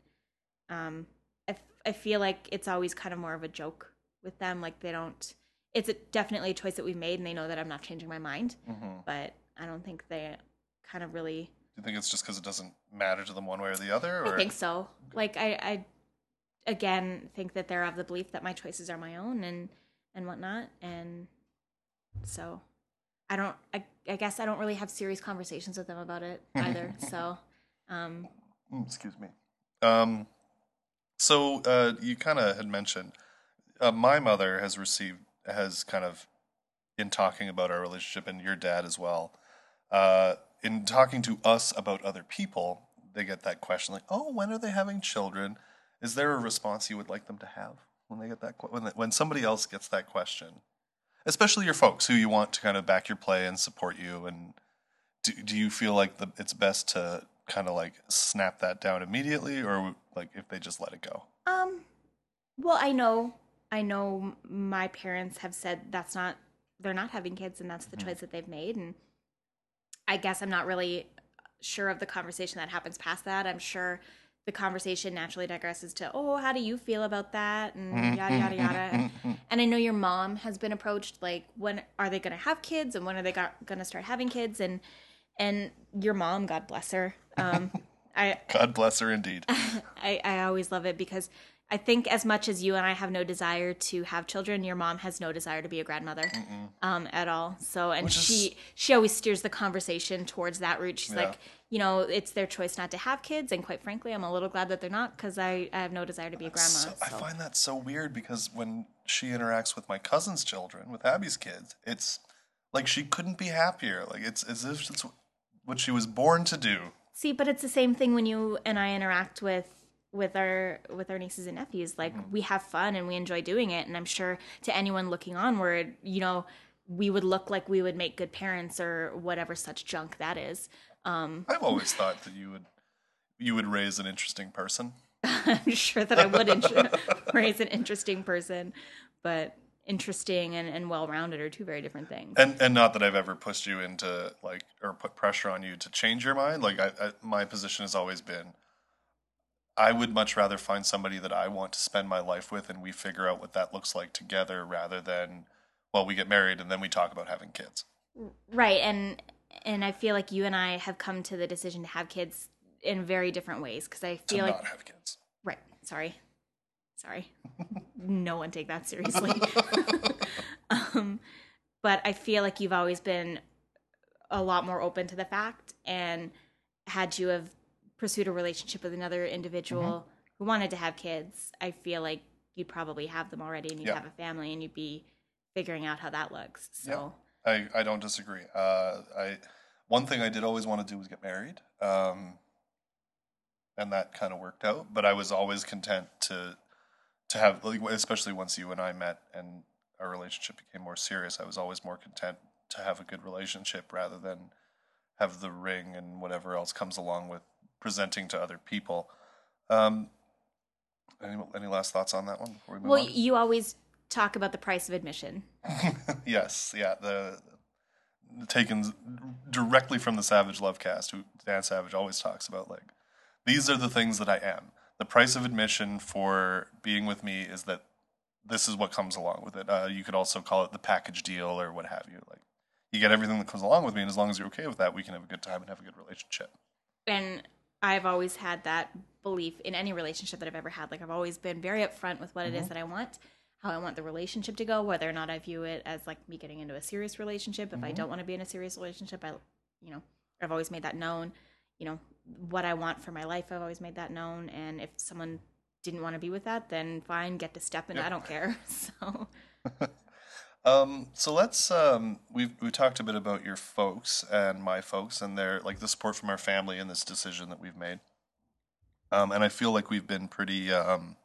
Speaker 2: um I, f- I feel like it's always kind of more of a joke with them like they don't it's a, definitely a choice that we've made and they know that I'm not changing my mind,
Speaker 1: hmm
Speaker 2: but I don't think they kind of really
Speaker 1: Do you think it's just because it doesn't matter to them one way or the other? Or
Speaker 2: I think so. Like I, I again think that they're of the belief that my choices are my own and and whatnot, and so I don't. I, I guess I don't really have serious conversations with them about it *laughs* either. so, um,
Speaker 1: Mm, excuse me. Um, so uh, you kind of had mentioned uh, my mother has received has kind of in talking about our relationship and your dad as well. Uh, in talking to us about other people, they get that question like, "Oh, when are they having children?" Is there a response you would like them to have when they get that when when somebody else gets that question, especially your folks who you want to kind of back your play and support you and do, do you feel like the, it's best to kind of like snap that down immediately or like if they just let it go
Speaker 2: um, well, I know, I know my parents have said that's not they're not having kids and that's the
Speaker 1: Mhm.
Speaker 2: choice that they've made, and I guess I'm not really sure of the conversation that happens past that. I'm sure the conversation naturally digresses to, oh, how do you feel about that? And yada, yada, yada. And, and I know your mom has been approached, like, when are they going to have kids and when are they going to start having kids? And, and your mom, God bless her. Um, *laughs* I,
Speaker 1: god bless her indeed *laughs*
Speaker 2: I, I always love it because I think as much as you and I have no desire to have children, your mom has no desire to be a grandmother um, at all. So, and
Speaker 1: Which is-
Speaker 2: she she always steers the conversation towards that route. She's
Speaker 1: Yeah.
Speaker 2: like, you know, it's their choice not to have kids, and quite frankly, I'm a little glad that they're not because I, I have no desire to be a grandma.
Speaker 1: so, i find that so weird because when she interacts with my cousin's children with abby's kids it's like she couldn't be happier like it's as if it's what she was born to do
Speaker 2: See, but it's the same thing when you and I interact with with our with our nieces and nephews. Like
Speaker 1: Mm-hmm.
Speaker 2: we have fun and we enjoy doing it, and I'm sure to anyone looking onward, you know, we would look like we would make good parents or whatever such junk that is. Um,
Speaker 1: i've always thought that you would you would raise an interesting person *laughs*
Speaker 2: I'm sure that I would int- *laughs* raise an interesting person, but interesting and, and well rounded are two very different things.
Speaker 1: and and not that I've ever pushed you into like or put pressure on you to change your mind. Like I, I my position has always been, I would much rather find somebody that I want to spend my life with, and we figure out what that looks like together, rather than well we get married and then we talk about having kids.
Speaker 2: Right, and and I feel like you and I have come to the decision to have kids in very different ways because I feel like
Speaker 1: not have kids.
Speaker 2: right. Sorry, sorry. *laughs* no one take that seriously. *laughs* um, but I feel like you've always been a lot more open to the fact, and had you have pursued a relationship with another individual
Speaker 1: Mm-hmm.
Speaker 2: who wanted to have kids, I feel like you'd probably have them already, and you'd
Speaker 1: Yeah.
Speaker 2: have a family, and you'd be figuring out how that looks. So.
Speaker 1: I, I don't disagree. Uh, I one thing I did always want to do was get married, um, and that kind of worked out. But I was always content to to have, like, especially once you and I met and our relationship became more serious. I was always more content to have a good relationship rather than have the ring and whatever else comes along with presenting to other people. Um, any, any last thoughts on that one before we move
Speaker 2: Well,
Speaker 1: on?
Speaker 2: you always talk about the price of admission. *laughs*
Speaker 1: yes, yeah, the taken directly from the Savage Lovecast, who Dan Savage always talks about. Like, these are the things that I am. The price of admission for being with me is that this is what comes along with it. Uh, you could also call it the package deal or what have you. Like, you get everything that comes along with me, and as long as you're okay with that, we can have a good time and have a good relationship.
Speaker 2: And I've always had that belief in any relationship that I've ever had. Like I've always been very upfront with what it is that I want, how I want the relationship to go, whether or not I view it as like me getting into a serious relationship. If I don't want to be in a serious relationship, I, you know, I've always made that known. You know, what I want for my life, I've always made that known. And if someone didn't want to be with that, then fine, get to step in.
Speaker 1: Yep.
Speaker 2: I don't care. *laughs* So, *laughs*
Speaker 1: Um, so let's um, we've we talked a bit about your folks and my folks and their like the support from our family in this decision that we've made. Um, and I feel like we've been pretty um,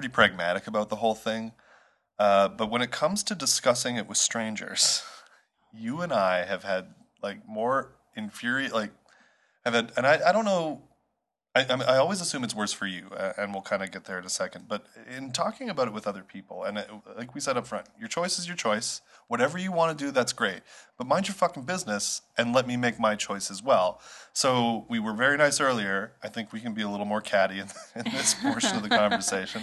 Speaker 1: pretty pragmatic about the whole thing. Uh, but when it comes to discussing it with strangers, you and I have had like more infuriate like have had, and I, I don't know I, I, always assume it's worse for you, uh, and we'll kind of get there in a second. But in talking about it with other people, and it, like we said up front, your choice is your choice. Whatever you want to do, that's great. But mind your fucking business and let me make my choice as well. So we were very nice earlier. I think we can be a little more catty in, *laughs* in this portion of the conversation.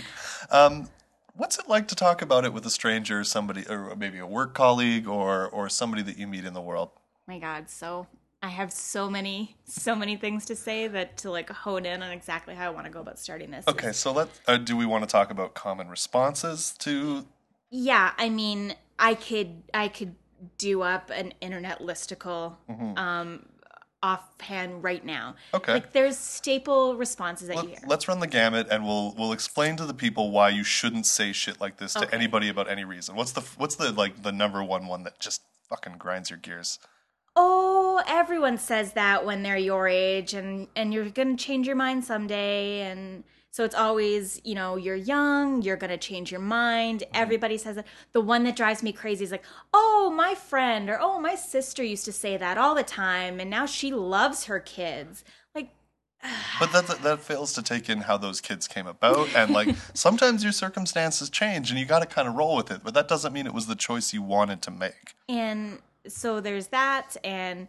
Speaker 1: Um, what's it like to talk about it with a stranger, somebody, or maybe a work colleague, or or somebody that you meet in the world?
Speaker 2: My God, so I have so many, so many things to say that to like hone in on exactly how I want to go about starting this.
Speaker 1: Okay, so let uh, do we want to talk about common responses to?
Speaker 2: Yeah, I mean, I could, I could do up an internet listicle,
Speaker 1: Mm-hmm.
Speaker 2: um, offhand right now.
Speaker 1: Okay.
Speaker 2: like there's staple responses that you hear.
Speaker 1: Let, let's run the gamut, and we'll we'll explain to the people why you shouldn't say shit like this to
Speaker 2: Okay.
Speaker 1: anybody about any reason. What's the what's the like the number one one that just fucking grinds your gears?
Speaker 2: Oh everyone says that when they're your age and and you're gonna change your mind someday. And so it's always you know you're young you're gonna change your mind. Mm-hmm. Everybody says that. The one that drives me crazy is like oh my friend or oh my sister used to say that all the time and now she loves her kids. Like *sighs*
Speaker 1: But that, that that fails to take in how those kids came about, and like *laughs* sometimes your circumstances change, and you got to kind of roll with it. But that doesn't mean it was the choice you wanted to make.
Speaker 2: and so there's that and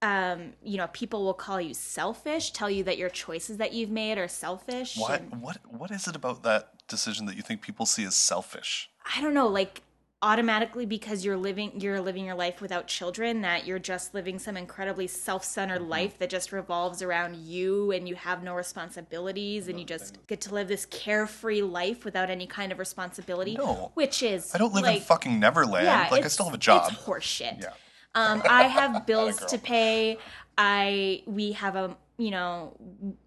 Speaker 2: um, you know people will call you selfish tell you that your choices that you've made are selfish
Speaker 1: What
Speaker 2: and-
Speaker 1: what what is it about that decision that you think people see as selfish?
Speaker 2: I don't know, like automatically because you're living you're living your life without children that you're just living some incredibly self-centered
Speaker 1: Mm-hmm.
Speaker 2: life that just revolves around you and you have no responsibilities and you just get to live this carefree life without any kind of responsibility
Speaker 1: No.
Speaker 2: which is
Speaker 1: I don't live in fucking Neverland.
Speaker 2: yeah,
Speaker 1: like I still have a job.
Speaker 2: It's horseshit.
Speaker 1: Yeah.
Speaker 2: Um, *laughs* I have bills to pay. I we have a you know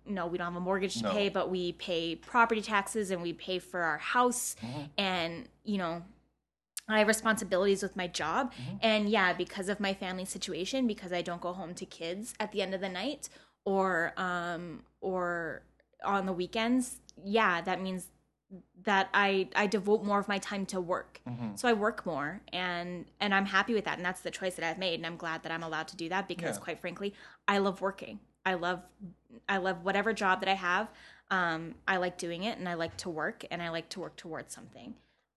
Speaker 2: no we don't have a mortgage to
Speaker 1: No.
Speaker 2: pay, but we pay property taxes and we pay for our house
Speaker 1: Mm-hmm.
Speaker 2: and you know I have responsibilities with my job
Speaker 1: Mm-hmm.
Speaker 2: and yeah because of my family situation because I don't go home to kids at the end of the night or um or on the weekends yeah that means that I I devote more of my time to work.
Speaker 1: Mm-hmm.
Speaker 2: So I work more and and I'm happy with that and that's the choice that I've made and I'm glad that I'm allowed to do that because
Speaker 1: Yeah.
Speaker 2: quite frankly, I love working. I love I love whatever job that I have. Um I like doing it and I like to work and I like to work towards something.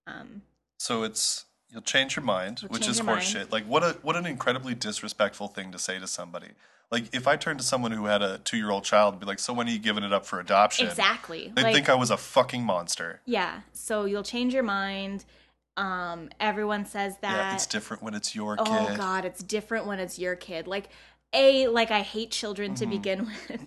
Speaker 2: Um
Speaker 1: So it's you'll change your mind,
Speaker 2: You'll
Speaker 1: which is horseshit. Like what a what an incredibly disrespectful thing to say to somebody. Like if I turned to someone who had a two year old child and be like, "So when are you giving it up for adoption?"
Speaker 2: exactly.
Speaker 1: They'd
Speaker 2: Like
Speaker 1: think I was a fucking monster.
Speaker 2: yeah, so you'll change your mind. Um everyone says that
Speaker 1: Yeah, it's different when it's your
Speaker 2: oh
Speaker 1: kid.
Speaker 2: god it's different when it's your kid like a like i hate children
Speaker 1: Mm-hmm.
Speaker 2: to begin *laughs* with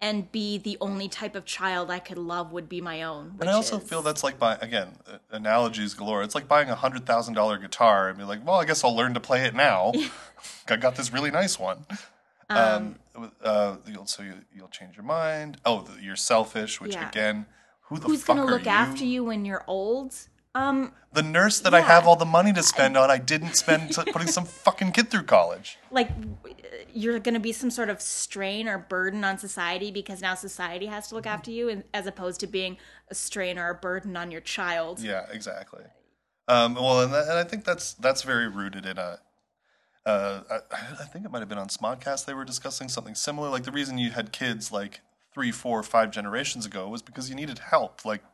Speaker 2: and b the only type of child i could love would be my own
Speaker 1: And I also
Speaker 2: is-
Speaker 1: feel that's like buying again analogies galore. It's like buying a hundred thousand dollar guitar and be like, "Well, I guess I'll learn to play it now. *laughs* I got this really nice one." Um, uh, you'll, so you, you'll change your mind. Oh, the, you're selfish, which
Speaker 2: Yeah.
Speaker 1: again, who the
Speaker 2: who's gonna
Speaker 1: are
Speaker 2: look after you when you're old um
Speaker 1: The nurse that I have all the money to spend on, I didn't spend t- putting some fucking kid through college.
Speaker 2: like you're gonna be some sort of strain or burden on society because now society has to look
Speaker 1: Mm-hmm.
Speaker 2: after you and, as opposed to being a strain or a burden on your child
Speaker 1: Yeah, exactly. Um, well, and, that, and I think that's that's very rooted in a. Uh, I, I think it might have been on Smodcast. They were discussing something similar. Like the reason you had kids like three, four, five generations ago was because you needed help. Like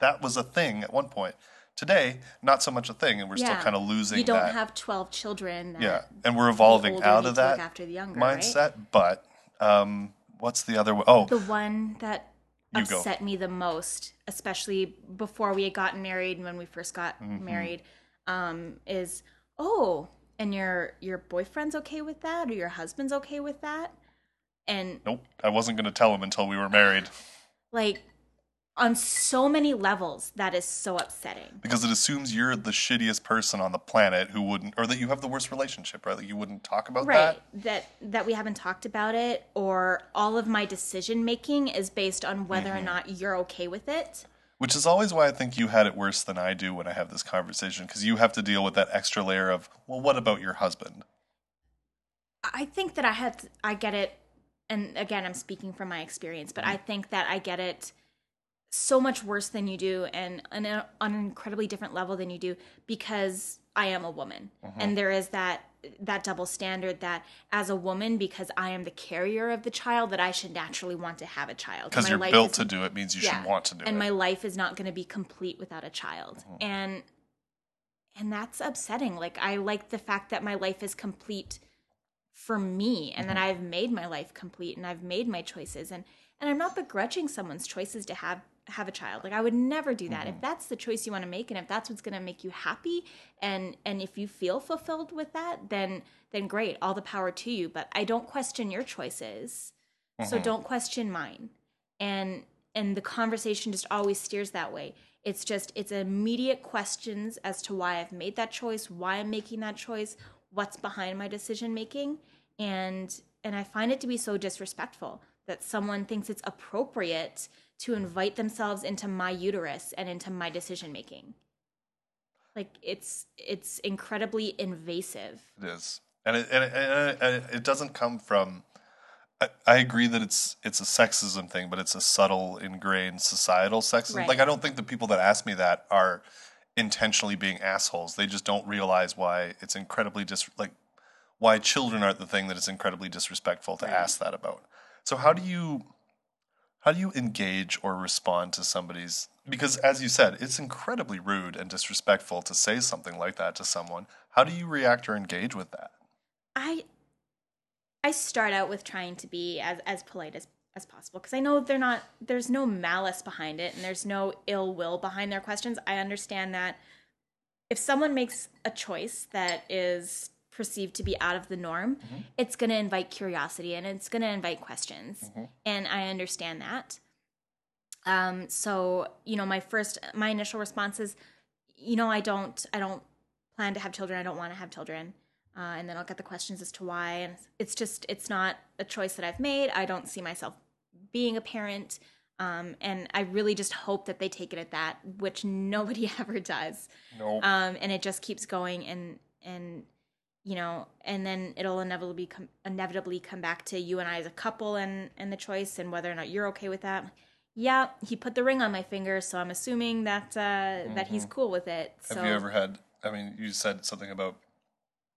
Speaker 1: that was a thing at one point. Today, not so much a thing, and we're still kind of losing.
Speaker 2: you don't
Speaker 1: that.
Speaker 2: have 12 children that
Speaker 1: Yeah, and we're evolving
Speaker 2: older
Speaker 1: out
Speaker 2: need
Speaker 1: of
Speaker 2: to look
Speaker 1: that
Speaker 2: after the younger, right?
Speaker 1: mindset. But um, what's the other one? Oh,
Speaker 2: the one that
Speaker 1: You go.
Speaker 2: upset me the most, especially before we had gotten married and when we first got
Speaker 1: Mm-hmm.
Speaker 2: married, um, is oh, and your your boyfriend's okay with that, or your husband's okay with that, and
Speaker 1: nope. I wasn't going to tell him until we were married
Speaker 2: like on so many levels, that is so upsetting.
Speaker 1: because it assumes you're the shittiest person on the planet who wouldn't, or that you have the worst relationship, right? That you wouldn't talk about
Speaker 2: Right,
Speaker 1: that.
Speaker 2: that that we haven't talked about it, or all of my decision making is based on whether
Speaker 1: Mm-hmm.
Speaker 2: or not you're okay with it.
Speaker 1: Which is always why I think you had it worse than I do when I have this conversation because you have to deal with that extra layer of, well, what about your husband?
Speaker 2: I think that I had I get it and again I'm speaking from my experience, but I think that I get it so much worse than you do and on, a, uh, on an incredibly different level than you do because I am a woman. Mm-hmm. And there is that that double standard that as a woman because I am the carrier of the child that I should naturally want to have a child.
Speaker 1: Because
Speaker 2: My
Speaker 1: you're built to do it means you should want to do
Speaker 2: and
Speaker 1: it.
Speaker 2: And my life is not going to be complete without a child. Mm-hmm. And and that's upsetting. Like i like the fact that my life is complete for me and that mm-hmm. i've made my life complete and i've made my choices. And and i'm not begrudging someone's choices to have have a child. Like i would never do that. If mm-hmm. that's the choice you want to make and if that's what's going to make you happy and and if you feel fulfilled with that then then great all the power to you. But i don't question your choices. So mm-hmm. don't question mine. And and the conversation just always steers that way. It's just it's immediate questions as to why i've made that choice why i'm making that choice what's behind my decision making. And and i find it to be so disrespectful that someone thinks it's appropriate to invite themselves into my uterus and into my decision making like it's it's incredibly invasive
Speaker 1: It is, and it and it, and it, doesn't come from. I, I agree that it's it's a sexism thing, but it's a subtle, ingrained societal sexism.
Speaker 2: Right.
Speaker 1: Like I don't think the people that ask me that are intentionally being assholes. They just don't realize why it's incredibly dis like why children aren't the thing that is incredibly disrespectful to
Speaker 2: Right.
Speaker 1: ask that about. So how do you how do you engage or respond to somebody's because as you said, it's incredibly rude and disrespectful to say something like that to someone. How do you react or engage with that?
Speaker 2: I I start out with trying to be as as polite as as possible because I know they're not there's no malice behind it and there's no ill will behind their questions. I understand that if someone makes a choice that is perceived to be out of the norm, it's going to invite curiosity and it's going to invite questions. And I understand that. Um so, you know, my first my initial response is you know, I don't I don't plan to have children. I don't want to have children. Uh, and then I'll get the questions as to why. And it's just, it's not a choice that I've made. I don't see myself being a parent. Um, and I really just hope that they take it at that, which nobody *laughs* ever does.
Speaker 1: No.
Speaker 2: Um, and it just keeps going and, and, you know, and then it'll inevitably come, inevitably come back to you and I as a couple and, and the choice and whether or not you're okay with that. Yeah, he put the ring on my finger, so I'm assuming that uh, that he's cool with it. So
Speaker 1: Have you ever had? I mean, you said something about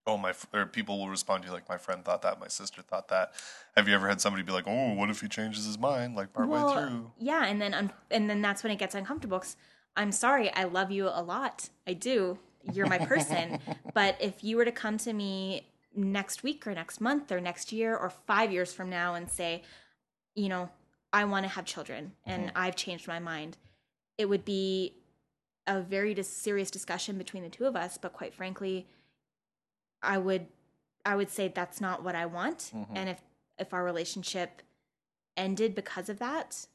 Speaker 1: oh my, or people will respond to you like my friend thought that, my sister thought that. Have you ever had somebody be like, oh, what if he changes his mind like partway
Speaker 2: Well,
Speaker 1: through?
Speaker 2: Yeah, and then and then that's when it gets uncomfortable. 'cause I'm sorry, I love you a lot. I do. You're my person. but if you were to come to me next week or next month or next year or five years from now and say, you know, I want to have children and I've changed my mind, it would be a very dis- serious discussion between the two of us. But quite frankly, I would I would say that's not what I want. Mm-hmm. And if if our relationship ended because of that,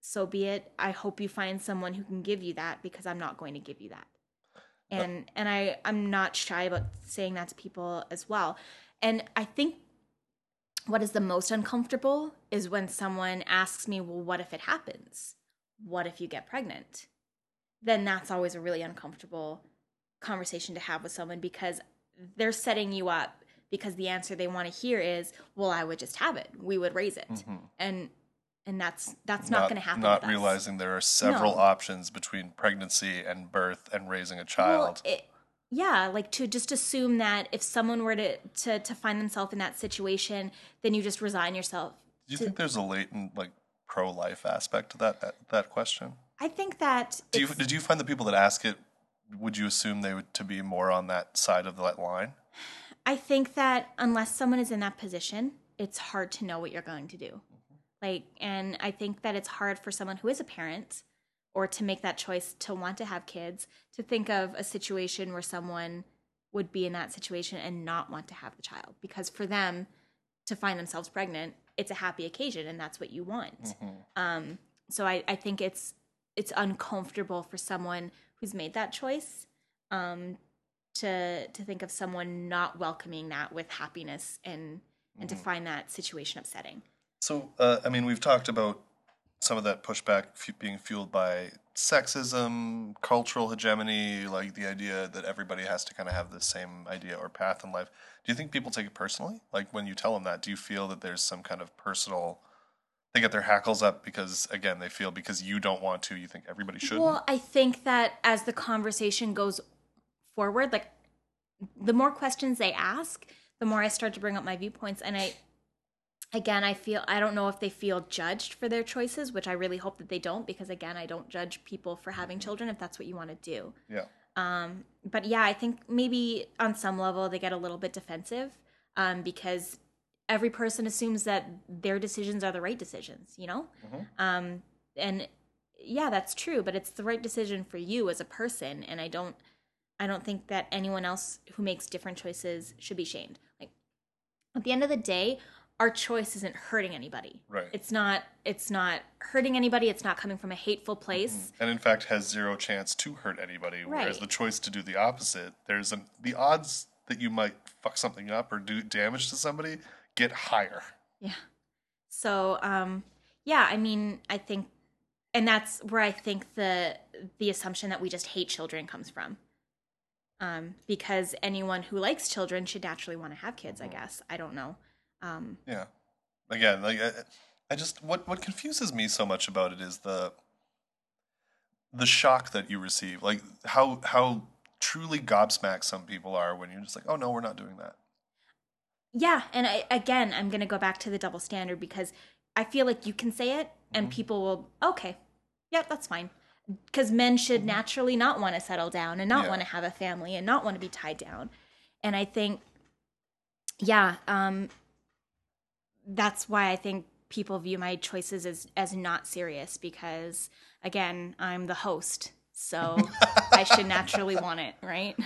Speaker 2: so be it. I hope you find someone who can give you that because I'm not going to give you that. Oh. And and I I'm not shy about saying that to people as well. And I think what is the most uncomfortable is when someone asks me, "Well, what if it happens? What if you get pregnant?" Then that's always a really uncomfortable conversation to have with someone because they're setting you up because the answer they want to hear is, "Well, I would just have it. We would raise it." Mm-hmm. And and that's that's not, going to happen.
Speaker 1: Not realizing there are several
Speaker 2: No.
Speaker 1: options between pregnancy and birth and raising a
Speaker 2: Well,
Speaker 1: child.
Speaker 2: it, yeah, like to just assume that if someone were to to to find themselves in that situation, then you just resign yourself.
Speaker 1: Do you
Speaker 2: to-
Speaker 1: think there's a latent like pro life aspect to that, that that question?
Speaker 2: I think that
Speaker 1: Do you did you find the people that ask it? Would you assume they would to be more on that side of that line?
Speaker 2: I think that unless someone is in that position, it's hard to know what you're going to do. Like, and I think that it's hard for someone who is a parent or to make that choice to want to have kids to think of a situation where someone would be in that situation and not want to have the child. Because for them to find themselves pregnant it's a happy occasion and that's what you want. Um, so I, I think it's it's uncomfortable for someone who's made that choice um, to to think of someone not welcoming that with happiness and and to find that situation upsetting
Speaker 1: So, uh, I mean, we've talked about some of that pushback being fueled by sexism, cultural hegemony, like the idea that everybody has to kind of have the same idea or path in life. Do you think people take it personally? Like when you tell them that, do you feel that there's some kind of personal? They get their hackles up because again they feel because you don't want to. You think everybody should.
Speaker 2: Well, I think that as the conversation goes forward, like the more questions they ask, the more I start to bring up my viewpoints. And I, again, I feel, I don't know if they feel judged for their choices, which I really hope that they don't, because again, I don't judge people for having children if that's what you want to do.
Speaker 1: yeah.
Speaker 2: Um, but yeah, I think maybe on some level they get a little bit defensive um, because every person assumes that their decisions are the right decisions, you know? Um, and yeah, that's true, but it's the right decision for you as a person. And I don't, I don't think that anyone else who makes different choices should be shamed. Like at the end of the day, our choice isn't hurting anybody.
Speaker 1: Right.
Speaker 2: It's not. It's not hurting anybody. It's not coming from a hateful place.
Speaker 1: and in fact has zero chance to hurt anybody.
Speaker 2: Right.
Speaker 1: Whereas the choice to do the opposite, there's an the odds that you might fuck something up or do damage to somebody get higher.
Speaker 2: Yeah. So, um, yeah, I mean, I think, and that's where I think the the assumption that we just hate children comes from. Um, because anyone who likes children should naturally want to have kids. I guess I don't know. Um,
Speaker 1: Yeah. Again, like I, I just what what confuses me so much about it is the the shock that you receive, like how how truly gobsmacked some people are when you're just like, oh no, we're not doing that.
Speaker 2: yeah, and I again, I'm gonna go back to the double standard because I feel like you can say it and people will okay, yeah, that's fine. Because men should naturally not want to settle down and not
Speaker 1: Yeah.
Speaker 2: want to have a family and not want to be tied down. And I think, yeah, um, that's why I think people view my choices as as not serious because again, I'm the host, so I *laughs* should naturally want it, right?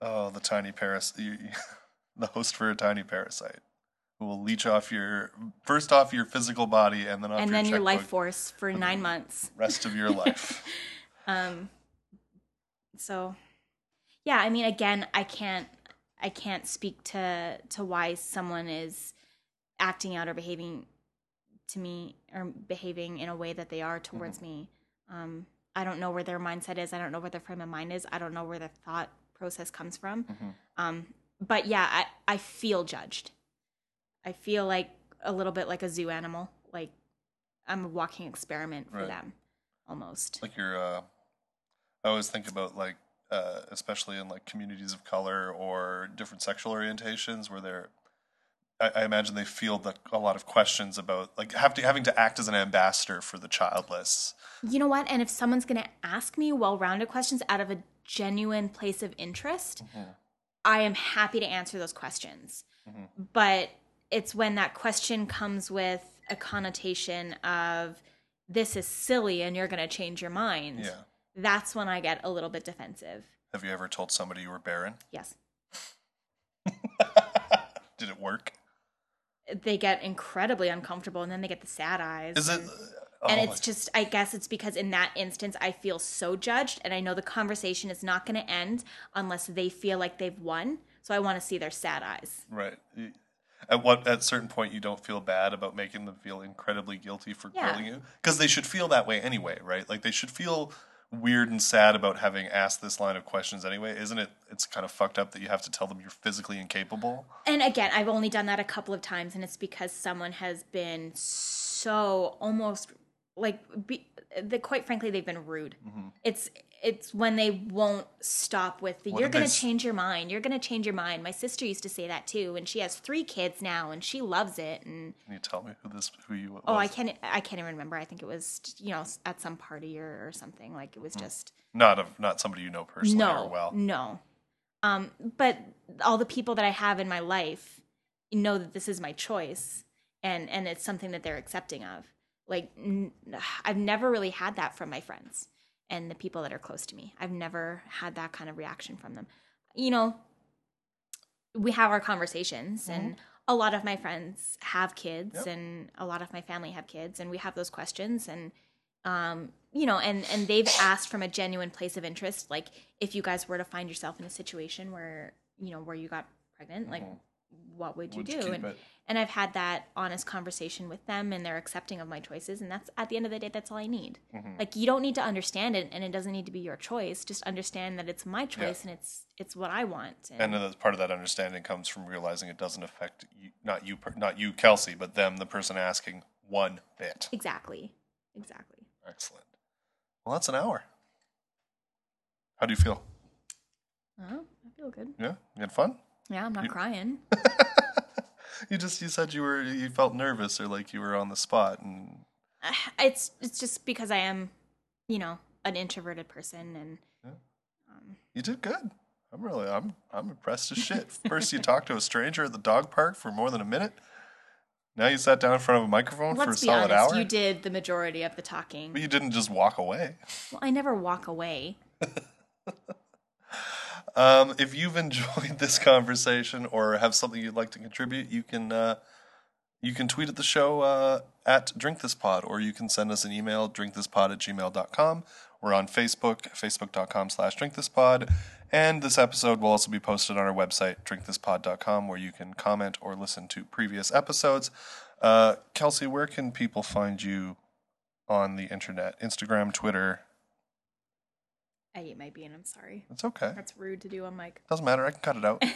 Speaker 1: Oh, the tiny parasite, *laughs* the host for a tiny parasite who will leech off your first off your physical body and then off
Speaker 2: and
Speaker 1: your
Speaker 2: then your life force for nine months.
Speaker 1: rest of your life. *laughs*
Speaker 2: Um, so yeah, I mean, again, I can't, I can't speak to to why someone is acting out or behaving to me or behaving in a way that they are towards me. Um, I don't know where their mindset is. I don't know where their frame of mind is. I don't know where their thought process comes from. Um, but yeah, I, I feel judged. I feel like a little bit like a zoo animal. Like I'm a walking experiment for
Speaker 1: Right.
Speaker 2: them, almost.
Speaker 1: like your uh i always think about like uh especially in like communities of color or different sexual orientations where they're I, I imagine they field like a lot of questions about like have to, having to act as an ambassador for the childless.
Speaker 2: You know what? And if someone's going to ask me well rounded questions out of a genuine place of interest, mm-hmm. I am happy to answer those questions. Mm-hmm. But it's when that question comes with a connotation of this is silly and you're going to change your mind.
Speaker 1: Yeah.
Speaker 2: That's when I get a little bit defensive.
Speaker 1: Have you ever told somebody you were barren?
Speaker 2: Yes. *laughs*
Speaker 1: Did it work?
Speaker 2: They get incredibly uncomfortable and then they get the sad eyes.
Speaker 1: Is it?
Speaker 2: and-
Speaker 1: Oh
Speaker 2: and it's just i guess it's because in that instance i feel so judged and i know the conversation is not going to end unless they feel like they've won so i want to see their sad eyes
Speaker 1: right. At what at a certain point you don't feel bad about making them feel incredibly guilty for
Speaker 2: Yeah.
Speaker 1: grilling you because they should feel that way anyway, right? Like they should feel weird and sad about having asked this line of questions anyway. Isn't it? It's kind of fucked up that you have to tell them you're physically incapable.
Speaker 2: and again i've only done that a couple of times and it's because someone has been so almost like be, the, quite frankly they've been rude mm-hmm. it's it's when they won't stop with the you're going to change your mind you're going to change your mind my sister used to say that too and she has three kids now and she loves it and
Speaker 1: Can you tell me who this who you was?
Speaker 2: Oh, I can't. I can't even remember. I think it was you know at some party or, or something. Like it was
Speaker 1: Hmm.
Speaker 2: just
Speaker 1: Not of not somebody you know personally
Speaker 2: no,
Speaker 1: or well.
Speaker 2: no. Um, but all the people that I have in my life know that this is my choice, and and it's something that they're accepting of. Like n- I've never really had that from my friends and the people that are close to me. I've never had that kind of reaction from them. You know, we have our conversations and a lot of my friends have kids
Speaker 1: Yep.
Speaker 2: and a lot of my family have kids and we have those questions and um you know and and they've asked from a genuine place of interest like if you guys were to find yourself in a situation where you know where you got pregnant like what would you
Speaker 1: Would
Speaker 2: do?
Speaker 1: you
Speaker 2: and
Speaker 1: it?
Speaker 2: and I've had that honest conversation with them, and they're accepting of my choices. And that's at the end of the day, that's all I need.
Speaker 1: Mm-hmm.
Speaker 2: Like you don't need to understand it, and it doesn't need to be your choice. Just understand that it's my choice, and it's it's what I want.
Speaker 1: And then part of that understanding comes from realizing it doesn't affect you, not you, not you, Kelsey, but them, the person asking, one bit.
Speaker 2: exactly, exactly.
Speaker 1: Excellent. Well, that's an hour. How do you feel?
Speaker 2: Oh, I feel good.
Speaker 1: Yeah, you had fun.
Speaker 2: Yeah, I'm not crying. *laughs*
Speaker 1: You just you said you were you felt nervous or like you were on the spot, and *sighs*
Speaker 2: it's it's just because I am, you know, an introverted person, and um,
Speaker 1: you did good. I'm really I'm I'm impressed as shit. *laughs* First, you talked to a stranger at the dog park for more than a minute. Now you sat down in front of a microphone for a
Speaker 2: let's be
Speaker 1: solid
Speaker 2: honest,
Speaker 1: hour.
Speaker 2: you did the majority of the talking.
Speaker 1: But you didn't just walk away.
Speaker 2: Well, I never walk away. *laughs*
Speaker 1: Um, if you've enjoyed this conversation or have something you'd like to contribute, you can uh, you can tweet at the show uh, at Drink This Pod, or you can send us an email, drinkthispod at gmail.com. We're on Facebook, facebook.com slash drinkthispod. And this episode will also be posted on our website, drinkthispod.com, where you can comment or listen to previous episodes. Uh, Kelsey, where can people find you on the internet? Instagram, Twitter?
Speaker 2: I ate my bean. I'm sorry.
Speaker 1: It's okay.
Speaker 2: That's rude to do on mic.
Speaker 1: Doesn't matter. I can cut it out. *laughs*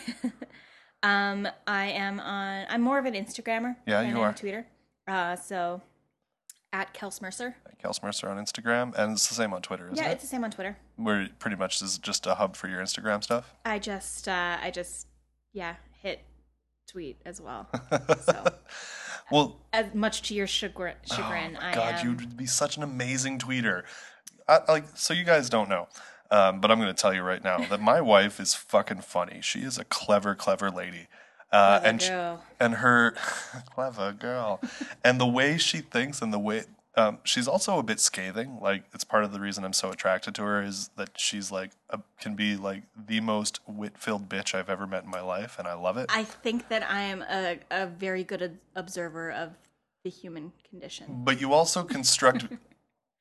Speaker 2: Um, I am on. I'm more of an Instagrammer.
Speaker 1: Yeah,
Speaker 2: than
Speaker 1: you
Speaker 2: I
Speaker 1: are.
Speaker 2: a Tweeter. Uh, so at Kels Mercer.
Speaker 1: Kels Mercer on Instagram, and it's the same on Twitter, isn't
Speaker 2: Yeah,
Speaker 1: it?
Speaker 2: it's the same on Twitter.
Speaker 1: Where pretty much this is just a hub for your Instagram stuff.
Speaker 2: I just, uh, I just, yeah, hit tweet as well. *laughs* So
Speaker 1: Well,
Speaker 2: as much to your chagrin, chagrin
Speaker 1: oh
Speaker 2: I
Speaker 1: God,
Speaker 2: am.
Speaker 1: you would be such an amazing tweeter. I, like, so you guys don't know, um, but I'm going to tell you right now that my *laughs* wife is fucking funny. She is a clever, clever lady. Uh,
Speaker 2: Clever
Speaker 1: and
Speaker 2: girl.
Speaker 1: and her *laughs* clever girl, *laughs* and the way she thinks and the way um, she's also a bit scathing. Like it's part of the reason I'm so attracted to her is that she's like a, can be like the most wit-filled bitch I've ever met in my life, and I love it.
Speaker 2: I think that I am a, a very good observer of the human condition.
Speaker 1: but you also construct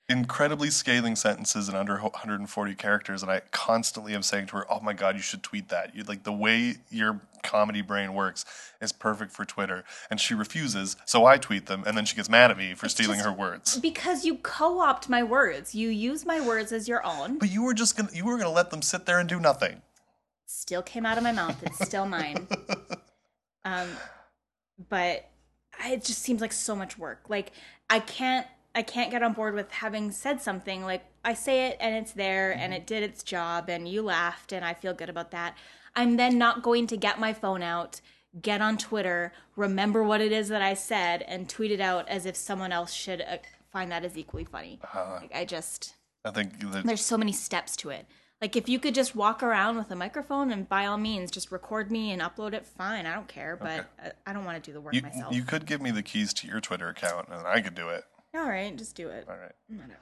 Speaker 1: incredibly scathing sentences in under 140 characters and i constantly am saying to her oh my god you should tweet that you like the way your comedy brain works is perfect for twitter and she refuses so i tweet them and then she gets mad at me for stealing her words
Speaker 2: Because you co-opt my words. You use my words as your own.
Speaker 1: but you were just gonna you were gonna let them sit there and do nothing
Speaker 2: Still came out of my mouth. It's still mine. *laughs* Um, but it just seems like so much work. Like I can't, I can't get on board with having said something. Like I say it and it's there and it did its job and you laughed and I feel good about that. I'm then not going to get my phone out, get on Twitter, remember what it is that I said, and tweet it out as if someone else should uh, find that as equally funny. like I just
Speaker 1: i think
Speaker 2: there's so many steps to it. Like if you could just walk around with a microphone and by all means just record me and upload it, fine. I don't care, but I, I don't want to do the work
Speaker 1: you,
Speaker 2: myself.
Speaker 1: you could give me the keys to your twitter account and i could do it
Speaker 2: all right, just do it.
Speaker 1: all right
Speaker 2: Whatever.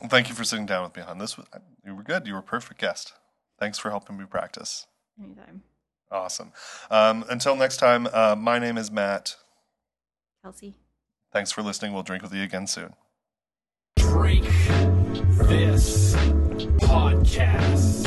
Speaker 1: well, thank you for sitting down with me hon. this was you were good you were a perfect guest thanks for helping me practice
Speaker 2: Anytime.
Speaker 1: Awesome. Um, until next time, uh, my name is Matt.
Speaker 2: Kelsey.
Speaker 1: Thanks for listening. We'll drink with you again soon.
Speaker 3: Drink this podcast.